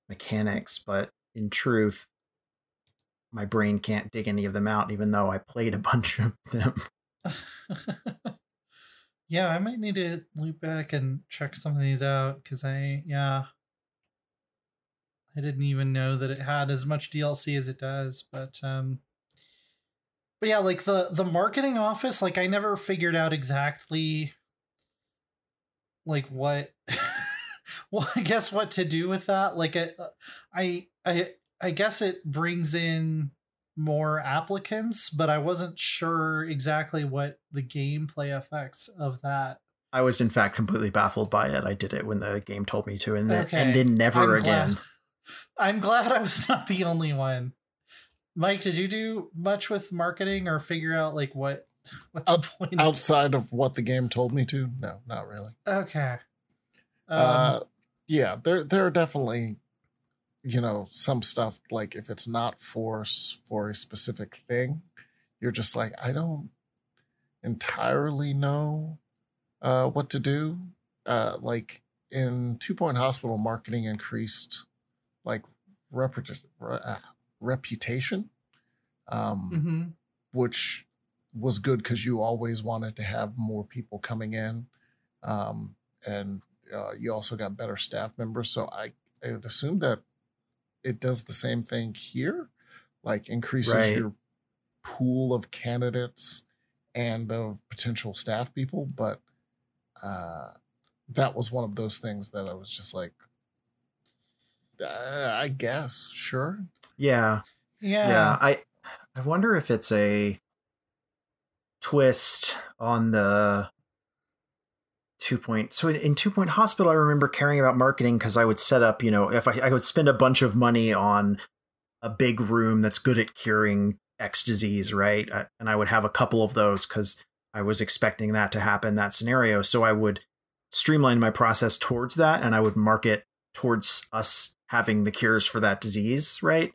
mechanics, but in truth, my brain can't dig any of them out, even though I played a bunch of them. yeah, I might need to loop back and check some of these out because I, yeah, I didn't even know that it had as much DLC as it does. But, um, but yeah, like the the marketing office, like I never figured out exactly, like what, well, I guess what to do with that. Like, I, uh, I, I, I guess it brings in more applicants, but I wasn't sure exactly what the gameplay effects of that. I was in fact completely baffled by it. I did it when the game told me to, and then Okay. and then never I'm glad- again. I'm glad I was not the only one. Mike, did you do much with marketing or figure out like what what the Out- point? Outside of what the game told me to, no, not really. okay. Um, uh, yeah, there there are definitely, you know, some stuff like if it's not for for a specific thing, you're just like I don't entirely know uh, what to do. Uh, like in Two Point Hospital, marketing increased like reputa- re- uh, reputation, um, mhm. which was good because you always wanted to have more people coming in. Um, and uh, you also got better staff members. So I, I assume that it does the same thing here, like increases Right. your pool of candidates and of potential staff people. But uh, that was one of those things that I was just like, uh, I guess, sure. Yeah, Yeah. yeah. I I wonder if it's a twist on the two point so in, in two point hospital i remember caring about marketing because i would set up you know if I, I would spend a bunch of money on a big room that's good at curing x disease right I, and i would have a couple of those because i was expecting that to happen that scenario so i would streamline my process towards that and i would market towards us having the cures for that disease right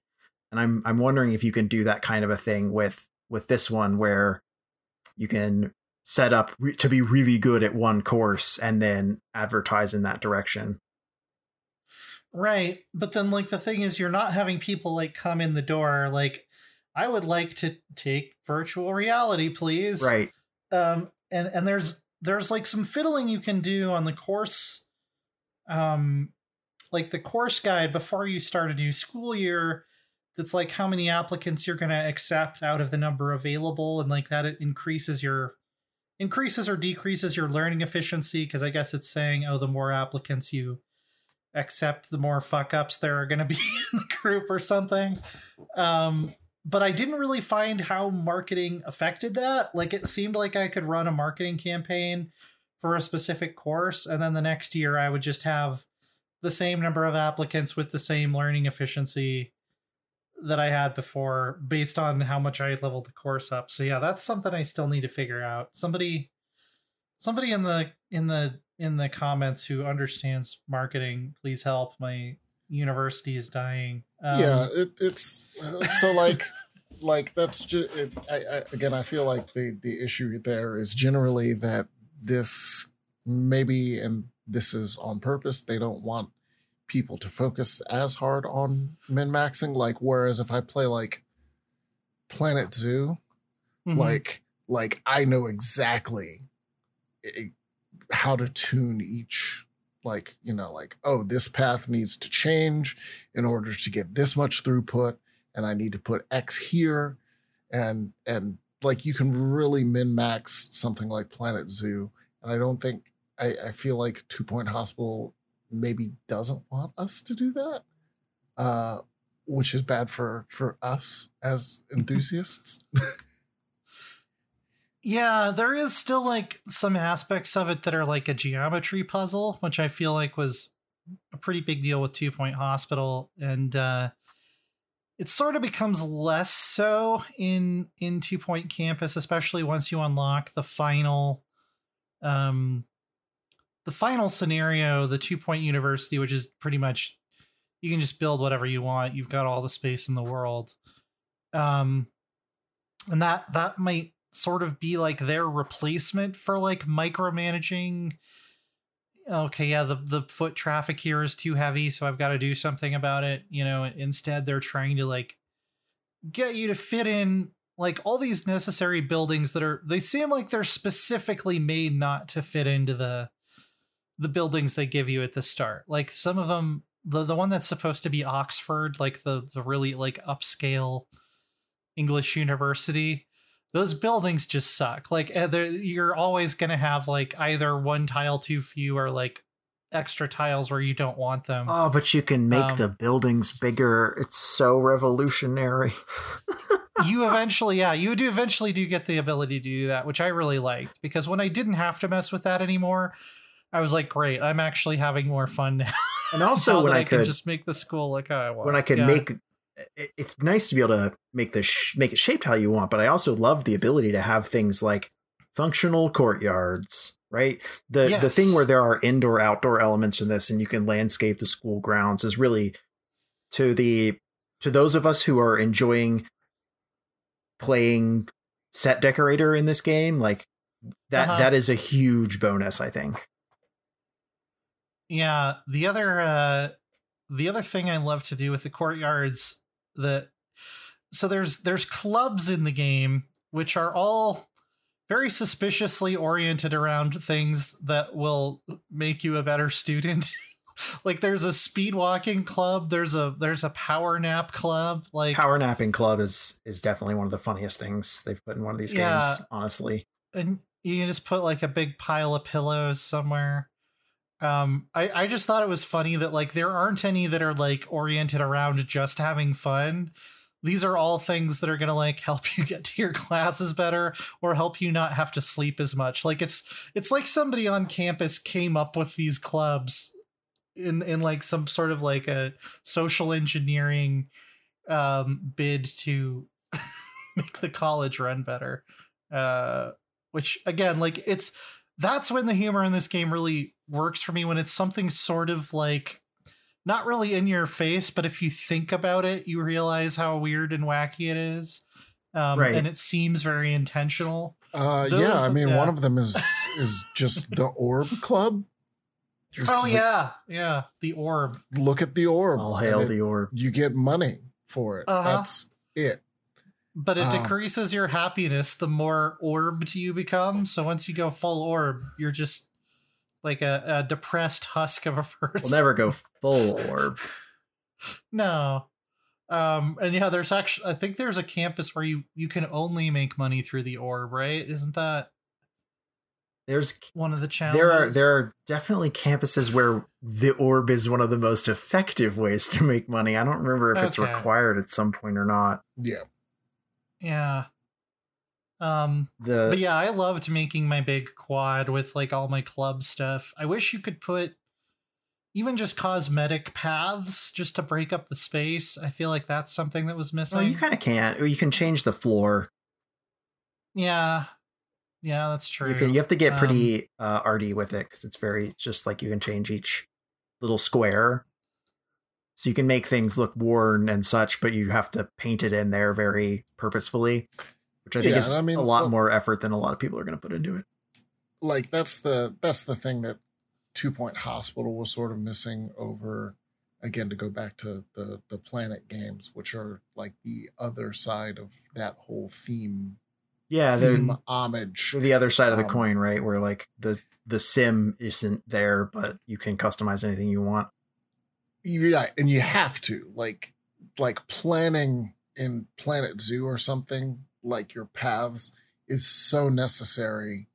and i'm i'm wondering if you can do that kind of a thing with with this one where you can set up re- to be really good at one course and then advertise in that direction. Right. But then like the thing is you're not having people like come in the door like I would like to take virtual reality, please. Right. Um and and there's there's like some fiddling you can do on the course um like the course guide before you start a new school year that's like how many applicants you're going to accept out of the number available and like that it increases your increases or decreases your learning efficiency because I guess it's saying, oh, the more applicants you accept, the more fuck ups there are going to be in the group or something. Um, but I didn't really find how marketing affected that. Like it seemed like I could run a marketing campaign for a specific course, and then the next year I would just have the same number of applicants with the same learning efficiency that I had before based on how much I leveled the course up. So yeah, that's something I still need to figure out. Somebody somebody in the in the in the comments who understands marketing, please help. My university is dying. Um, yeah, it, it's uh, so like like that's just it, I, I, again I feel like the the issue there is generally that this maybe and this is on purpose they don't want people to focus as hard on min maxing. Like, whereas if I play like Planet Zoo, mm-hmm. like like I know exactly how to tune each like you know like oh this path needs to change in order to get this much throughput and i need to put x here and and like you can really min max something like planet zoo and i don't think i i feel like two point hospital maybe doesn't want us to do that, uh, which is bad for for us as enthusiasts. yeah, there is still like some aspects of it that are like a geometry puzzle, which I feel like was a pretty big deal with Two Point Hospital, and uh, it sort of becomes less so in in Two Point Campus, especially once you unlock the final um the final scenario, the two point university, which is pretty much you can just build whatever you want. You've got all the space in the world. Um, and that that might sort of be like their replacement for like micromanaging. Okay, yeah, the the foot traffic here is too heavy, so I've got to do something about it. You know, instead they're trying to like get you to fit in like all these necessary buildings that are they seem like they're specifically made not to fit into the the buildings they give you at the start. Like some of them, the the one that's supposed to be Oxford, like the the really like upscale English university, those buildings just suck. Like eh, you're always gonna have like either one tile too few or like extra tiles where you don't want them. Oh, but you can make um, the buildings bigger. It's so revolutionary. you eventually, yeah, you do eventually do get the ability to do that, which I really liked because when I didn't have to mess with that anymore, I was like, great, I'm actually having more fun now. And also, when I, I could just make the school like how I want. When I could yeah. make, it's nice to be able to make the sh- make it shaped how you want. But I also love the ability to have things like functional courtyards, right? The yes. the thing where there are indoor outdoor elements in this, and you can landscape the school grounds is really to the to those of us who are enjoying playing set decorator in this game like that uh-huh. that is a huge bonus i think yeah, the other uh the other thing I love to do with the courtyards that so there's there's clubs in the game which are all very suspiciously oriented around things that will make you a better student. like there's a speed walking club, there's a there's a power nap club. Like power napping club is is definitely one of the funniest things they've put in one of these yeah, games, honestly. And you can just put like a big pile of pillows somewhere um i i just thought it was funny that like there aren't any that are like oriented around just having fun. These are all things that are going to like help you get to your classes better or help you not have to sleep as much. Like it's it's like somebody on campus came up with these clubs in in like some sort of like a social engineering um bid to make the college run better. Uh which again like it's that's when the humor in this game really works for me when it's something sort of like not really in your face, but if you think about it, you realize how weird and wacky it is. Um, Right. And it seems very intentional. Uh, Those- yeah, I mean, yeah. one of them is is just the orb club. You're Oh s- yeah, yeah. The orb. look at the orb. All and hail it- the orb. You get money for it. Uh-huh. That's it. But it Ah. decreases your happiness the more orbed you become. So once you go full orb, you're just like a, a depressed husk of a person. We'll never go full orb. No. Um, and yeah, there's actually I think there's a campus where you you can only make money through the orb, right? Isn't that There's one of the challenges? there are there are definitely campuses where the orb is one of the most effective ways to make money. I don't remember if it's required at some point or not. Yeah. Yeah. Um The but yeah, I loved making my big quad with like all my club stuff. I wish you could put even just cosmetic paths just to break up the space. I feel like that's something that was missing. well, you kind of can't. Or you can change the floor. yeah. Yeah, that's true. You can. You have to get Um, pretty uh, arty with it because it's very. It's just like you can change each little square, so you can make things look worn and such, but you have to paint it in there very purposefully, which I think Yeah, is I mean, a lot well- more effort than a lot of people are going to put into it. like that's the that's the thing that two point hospital was sort of missing over again to go back to the the planet games which are like the other side of that whole theme Yeah, theme homage the other side of the Um, coin, right? Where like the the sim isn't there, but you can customize anything you want. Yeah and you have to like like planning in planet zoo or something like your paths is so necessary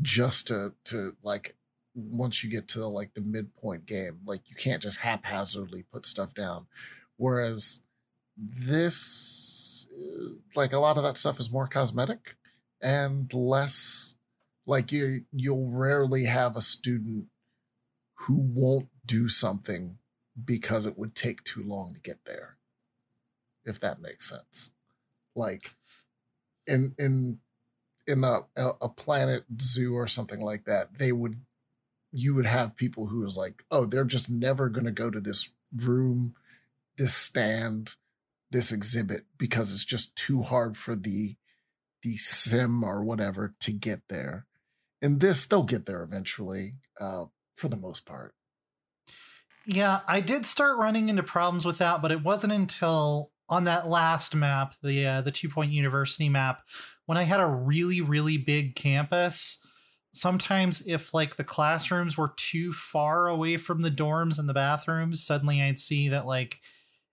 just to to like once you get to like the midpoint game like you can't just haphazardly put stuff down. Whereas this uh, like a lot of that stuff is more cosmetic and less like you you'll rarely have a student who won't do something because it would take too long to get there if that makes sense. Like in in in a a planet zoo or something like that they would you would have people who was like oh they're just never going to go to this room this stand this exhibit because it's just too hard for the the sim or whatever to get there. In this they'll get there eventually uh for the most part Yeah, I did start running into problems with that, but it wasn't until on that last map, the uh, the two point university map, when I had a really really big campus. Sometimes, if like the classrooms were too far away from the dorms and the bathrooms, suddenly I'd see that like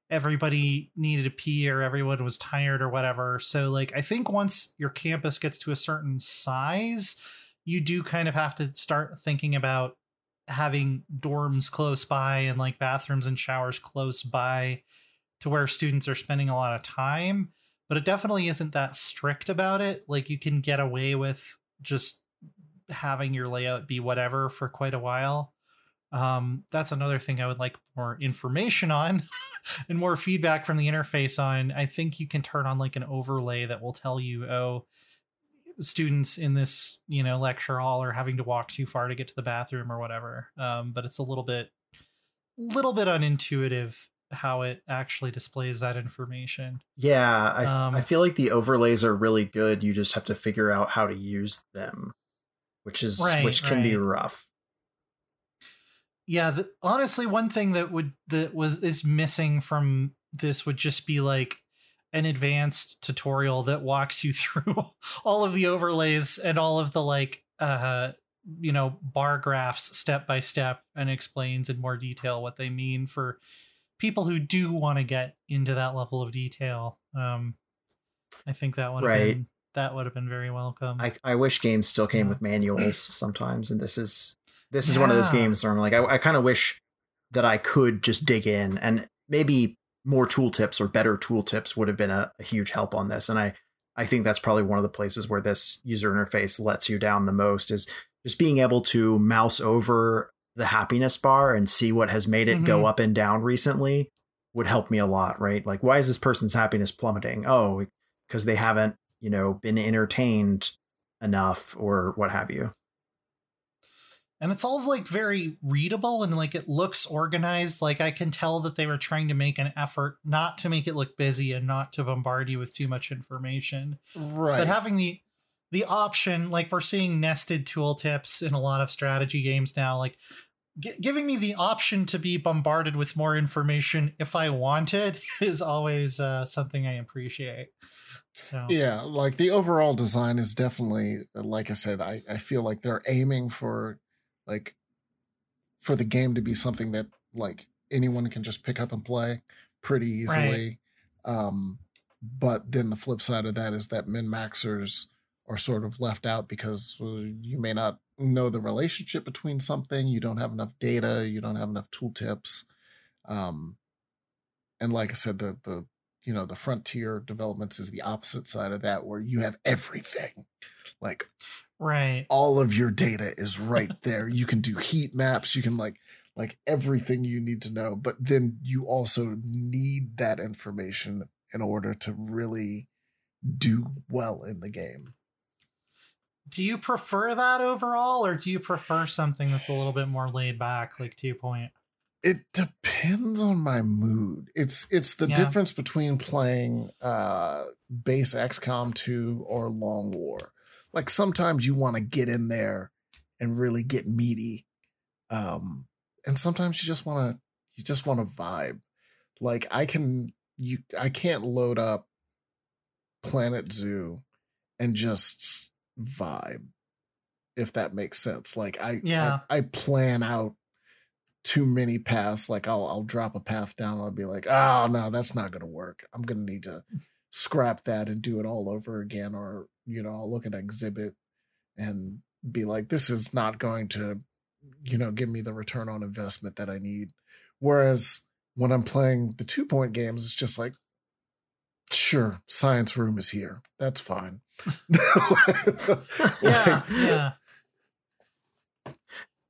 everybody needed to pee or everyone was tired or whatever. So, like, I think once your campus gets to a certain size, you do kind of have to start thinking about having dorms close by and like bathrooms and showers close by to where students are spending a lot of time but it definitely isn't that strict about it. Like you can get away with just having your layout be whatever for quite a while. Um that's another thing i would like more information on and more feedback from the interface on. I think you can turn on like an overlay that will tell you oh students in this you know lecture hall are having to walk too far to get to the bathroom or whatever um but it's a little bit little bit unintuitive how it actually displays that information Yeah, I, Um, I feel like the overlays are really good. You just have to figure out how to use them, which is Right, which can be rough. yeah the, honestly one thing that would that was is missing from this would just be like an advanced tutorial that walks you through all of the overlays and all of the like uh you know bar graphs step by step and explains in more detail what they mean for people who do want to get into that level of detail um i think that would have Right. been that would have been very welcome I, I wish games still came Yeah. with manuals sometimes, and this is this is one of those games where I'm like, I, I kind of wish that I could just dig in and maybe more tooltips or better tooltips would have been a, a huge help on this. And I I think that's probably one of the places where this user interface lets you down the most is just being able to mouse over the happiness bar and see what has made it mm-hmm. go up and down recently would help me a lot, right? Like, why is this person's happiness plummeting? Oh, because they haven't, you know, been entertained enough or what have you. And it's all like very readable and like it looks organized. Like I can tell that they were trying to make an effort not to make it look busy and not to bombard you with too much information. Right. But having the the option, like we're seeing nested tooltips in a lot of strategy games now, like g- giving me the option to be bombarded with more information if I wanted is always uh, something I appreciate. So yeah, like the overall design is definitely, like I said, I, I feel like they're aiming for like for the game to be something that like anyone can just pick up and play pretty easily. Right. Um, but then the flip side of that is that min maxers are sort of left out because you may not know the relationship between something, you don't have enough data, you don't have enough tooltips. Um, and like I said, the the you know the frontier developments is the opposite side of that, where you have everything, like right, all of your data is right there. you can do heat maps, you can like like everything you need to know, but then you also need that information in order to really do well in the game. Do you prefer that overall or do you prefer something that's a little bit more laid back like two point? It depends on my mood. It's it's the yeah. difference between playing uh base xcom 2 or long war like sometimes you want to get in there and really get meaty um and sometimes you just want to you just want to vibe. Like i can you i can't load up planet zoo and just vibe if that makes sense. Like i yeah. I, I plan out too many paths. Like i'll i'll drop a path down i'll be like oh no that's not gonna work. I'm gonna need to scrap that and do it all over again or you know i'll look at exhibit and be like this is not going to you know give me the return on investment that i need whereas when i'm playing the two point games it's just like sure science room is here that's fine yeah, yeah.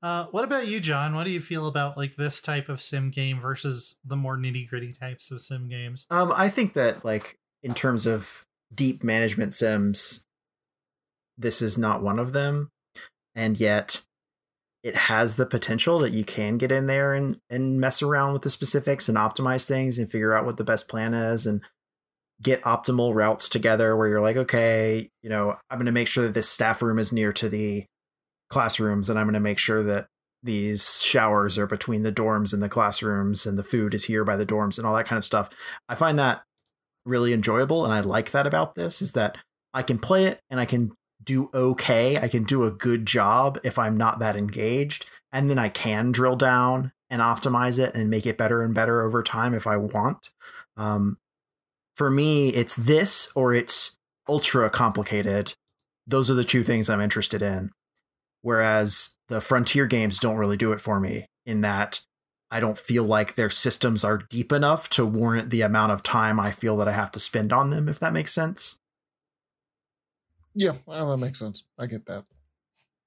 Uh, what about you, Jon? What do you feel about like this type of sim game versus the more nitty gritty types of sim games? Um, I think that like in terms of deep management sims, this is not one of them, and yet it has the potential that you can get in there and and mess around with the specifics and optimize things and figure out what the best plan is and get optimal routes together where you're like, okay, you know, I'm going to make sure that this staff room is near to the classrooms and I'm going to make sure that these showers are between the dorms and the classrooms and the food is here by the dorms and all that kind of stuff. I find that really enjoyable and I like that about this is that I can play it and I can do okay. I can do a good job if I'm not that engaged and then I can drill down and optimize it and make it better and better over time if I want. Um, for me, it's this or it's ultra complicated. Those are the two things I'm interested in. Whereas the Frontier games don't really do it for me in that I don't feel like their systems are deep enough to warrant the amount of time I feel that I have to spend on them, if that makes sense. Yeah, well, that makes sense. I get that.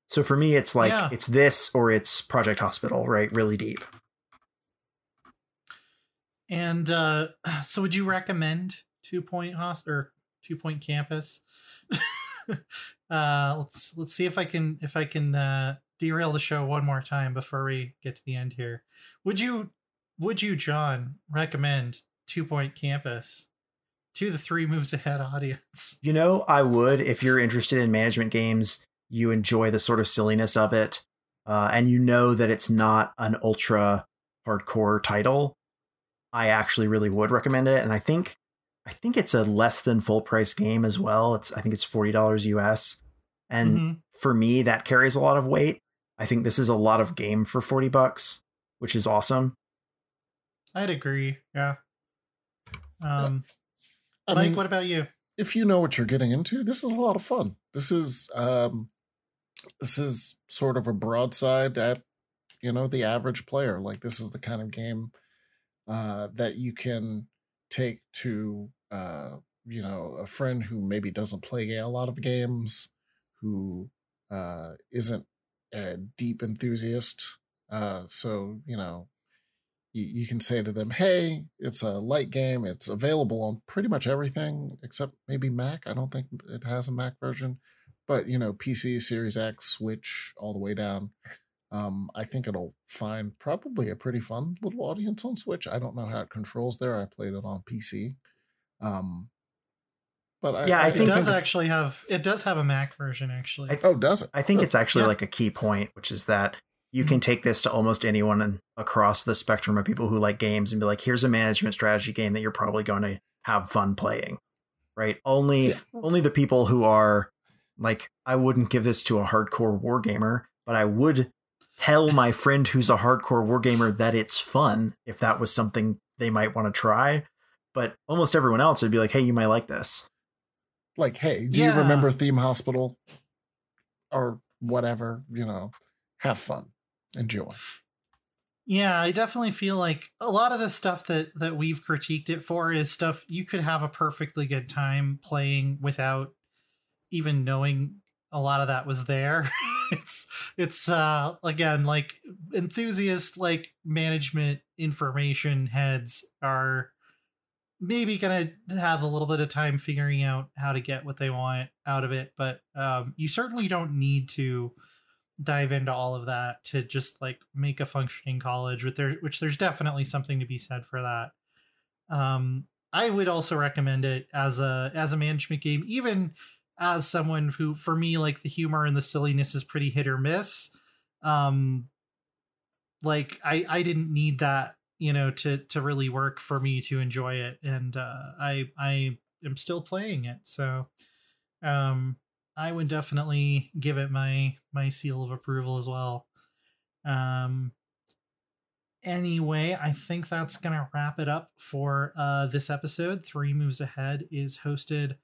So for me, it's like yeah. it's this or it's Project Hospital, right? Really deep. And uh, so, would you recommend Two Point Host or Two Point Campus? uh, let's let's see if I can if I can uh, derail the show one more time before we get to the end here. Would you would you Jon recommend Two Point Campus to the Three Moves Ahead audience? You know, I would if you're interested in management games. You enjoy the sort of silliness of it, uh, and you know that it's not an ultra hardcore title. I actually really would recommend it. And I think I think it's a less than full price game as well. It's I think it's forty dollars US. And mm-hmm. for me, that carries a lot of weight. I think this is a lot of game for forty bucks, which is awesome. I'd agree. Yeah. Um, I Mike, mean, what about you? If you know what you're getting into, this is a lot of fun. This is um, this is sort of a broadside at you know the average player. Like this is the kind of game uh, that you can take to uh, you know a friend who maybe doesn't play a lot of games, who uh, isn't a deep enthusiast. Uh, so you know you, you can say to them, "Hey, it's a light game. It's available on pretty much everything except maybe Mac. I don't think it has a Mac version, but you know, PC, Series X, Switch, all the way down. Um, I think it'll find probably a pretty fun little audience on Switch. I don't know how it controls there. I played it on PC. Um, but I, Yeah, I I it does it's- actually have it does have a Mac version actually. I- oh, does it? I think Good. it's actually Yeah. like a key point, which is that you can take this to almost anyone across the spectrum of people who like games and be like, here's a management strategy game that you're probably going to have fun playing. Right? Only Yeah. only the people who are like, I wouldn't give this to a hardcore wargamer, but I would tell my friend who's a hardcore wargamer that it's fun if that was something they might want to try. But almost everyone else would be like, hey, you might like this. like, hey, do Yeah. you remember Theme Hospital or whatever? You know, have fun, enjoy. Yeah, I definitely feel like a lot of the stuff that that we've critiqued it for is stuff you could have a perfectly good time playing without even knowing a lot of that was there. it's it's uh again like enthusiast like management information heads are maybe gonna have a little bit of time figuring out how to get what they want out of it, but um you certainly don't need to dive into all of that to just like make a functioning college with there which there's definitely something to be said for that. Um i would also recommend it as a as a management game even as someone who for me like the humor and the silliness is pretty hit or miss. Um like i i didn't need that you know to to really work for me to enjoy it and uh i i am still playing it so um I would definitely give it my my seal of approval as well. Um anyway, I think that's going to wrap it up for uh this episode. 3 Moves Ahead is hosted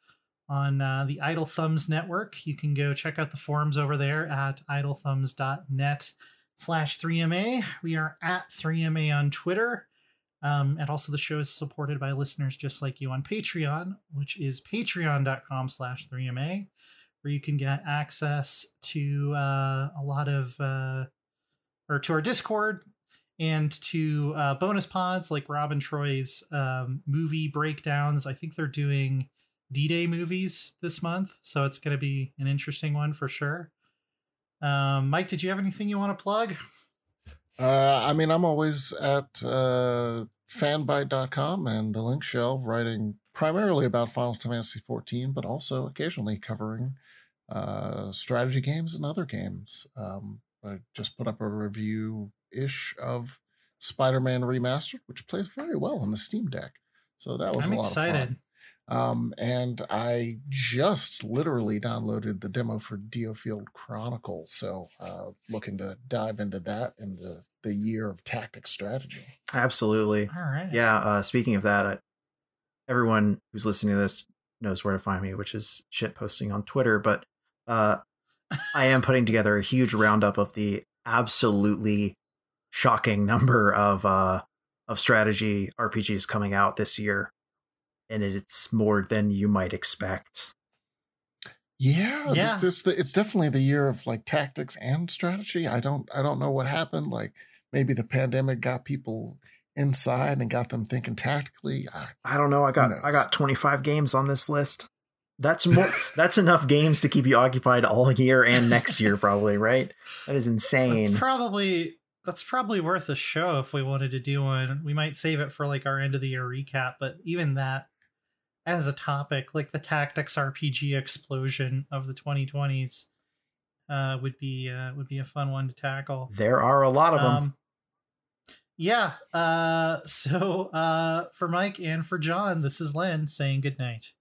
on uh, the Idle Thumbs network. You can go check out the forums over there at idlethumbs.net slash 3MA. We are at 3MA on Twitter. Um, and also the show is supported by listeners just like you on Patreon, which is patreon.com slash 3MA where you can get access to uh, a lot of uh, or to our discord and to uh, bonus pods like rob and troy's um, movie breakdowns. I think they're doing d-day movies this month so it's going to be an interesting one for sure. Um, mike did you have anything you want to plug? Uh, I mean, I'm always at uh, fanbyte.com and the Linkshell writing primarily about Final Fantasy 14, but also occasionally covering uh, strategy games and other games. Um, I just put up a review ish of Spider Man Remastered, which plays very well on the Steam Deck. So that was i'm a lot of fun. excited Um, and I just literally downloaded the demo for Diofield Chronicle. So uh, looking to dive into that in the, the year of tactic strategy. Absolutely. all right Yeah. Uh, speaking of that, I, everyone who's listening to this knows where to find me, which is shit posting on Twitter. But uh, I am putting together a huge roundup of the absolutely shocking number of uh, of strategy RPGs coming out this year, and it's more than you might expect. Yeah, Yeah. This, this, it's definitely the year of like tactics and strategy. I don't I don't know what happened. Like maybe the pandemic got people inside and got them thinking tactically. I, I don't know. I got I got 25 games on this list. That's more. that's enough games to keep you occupied all year and next year, probably. Right? That is insane. That's probably that's probably worth a show if we wanted to do one. We might save it for like our end of the year recap, but even that as a topic, like the tactics RPG explosion of the 2020s, uh, would be uh, would be a fun one to tackle. there are a lot of them. Yeah. Uh, so uh, for Mike and for Jon, this is Len saying good night.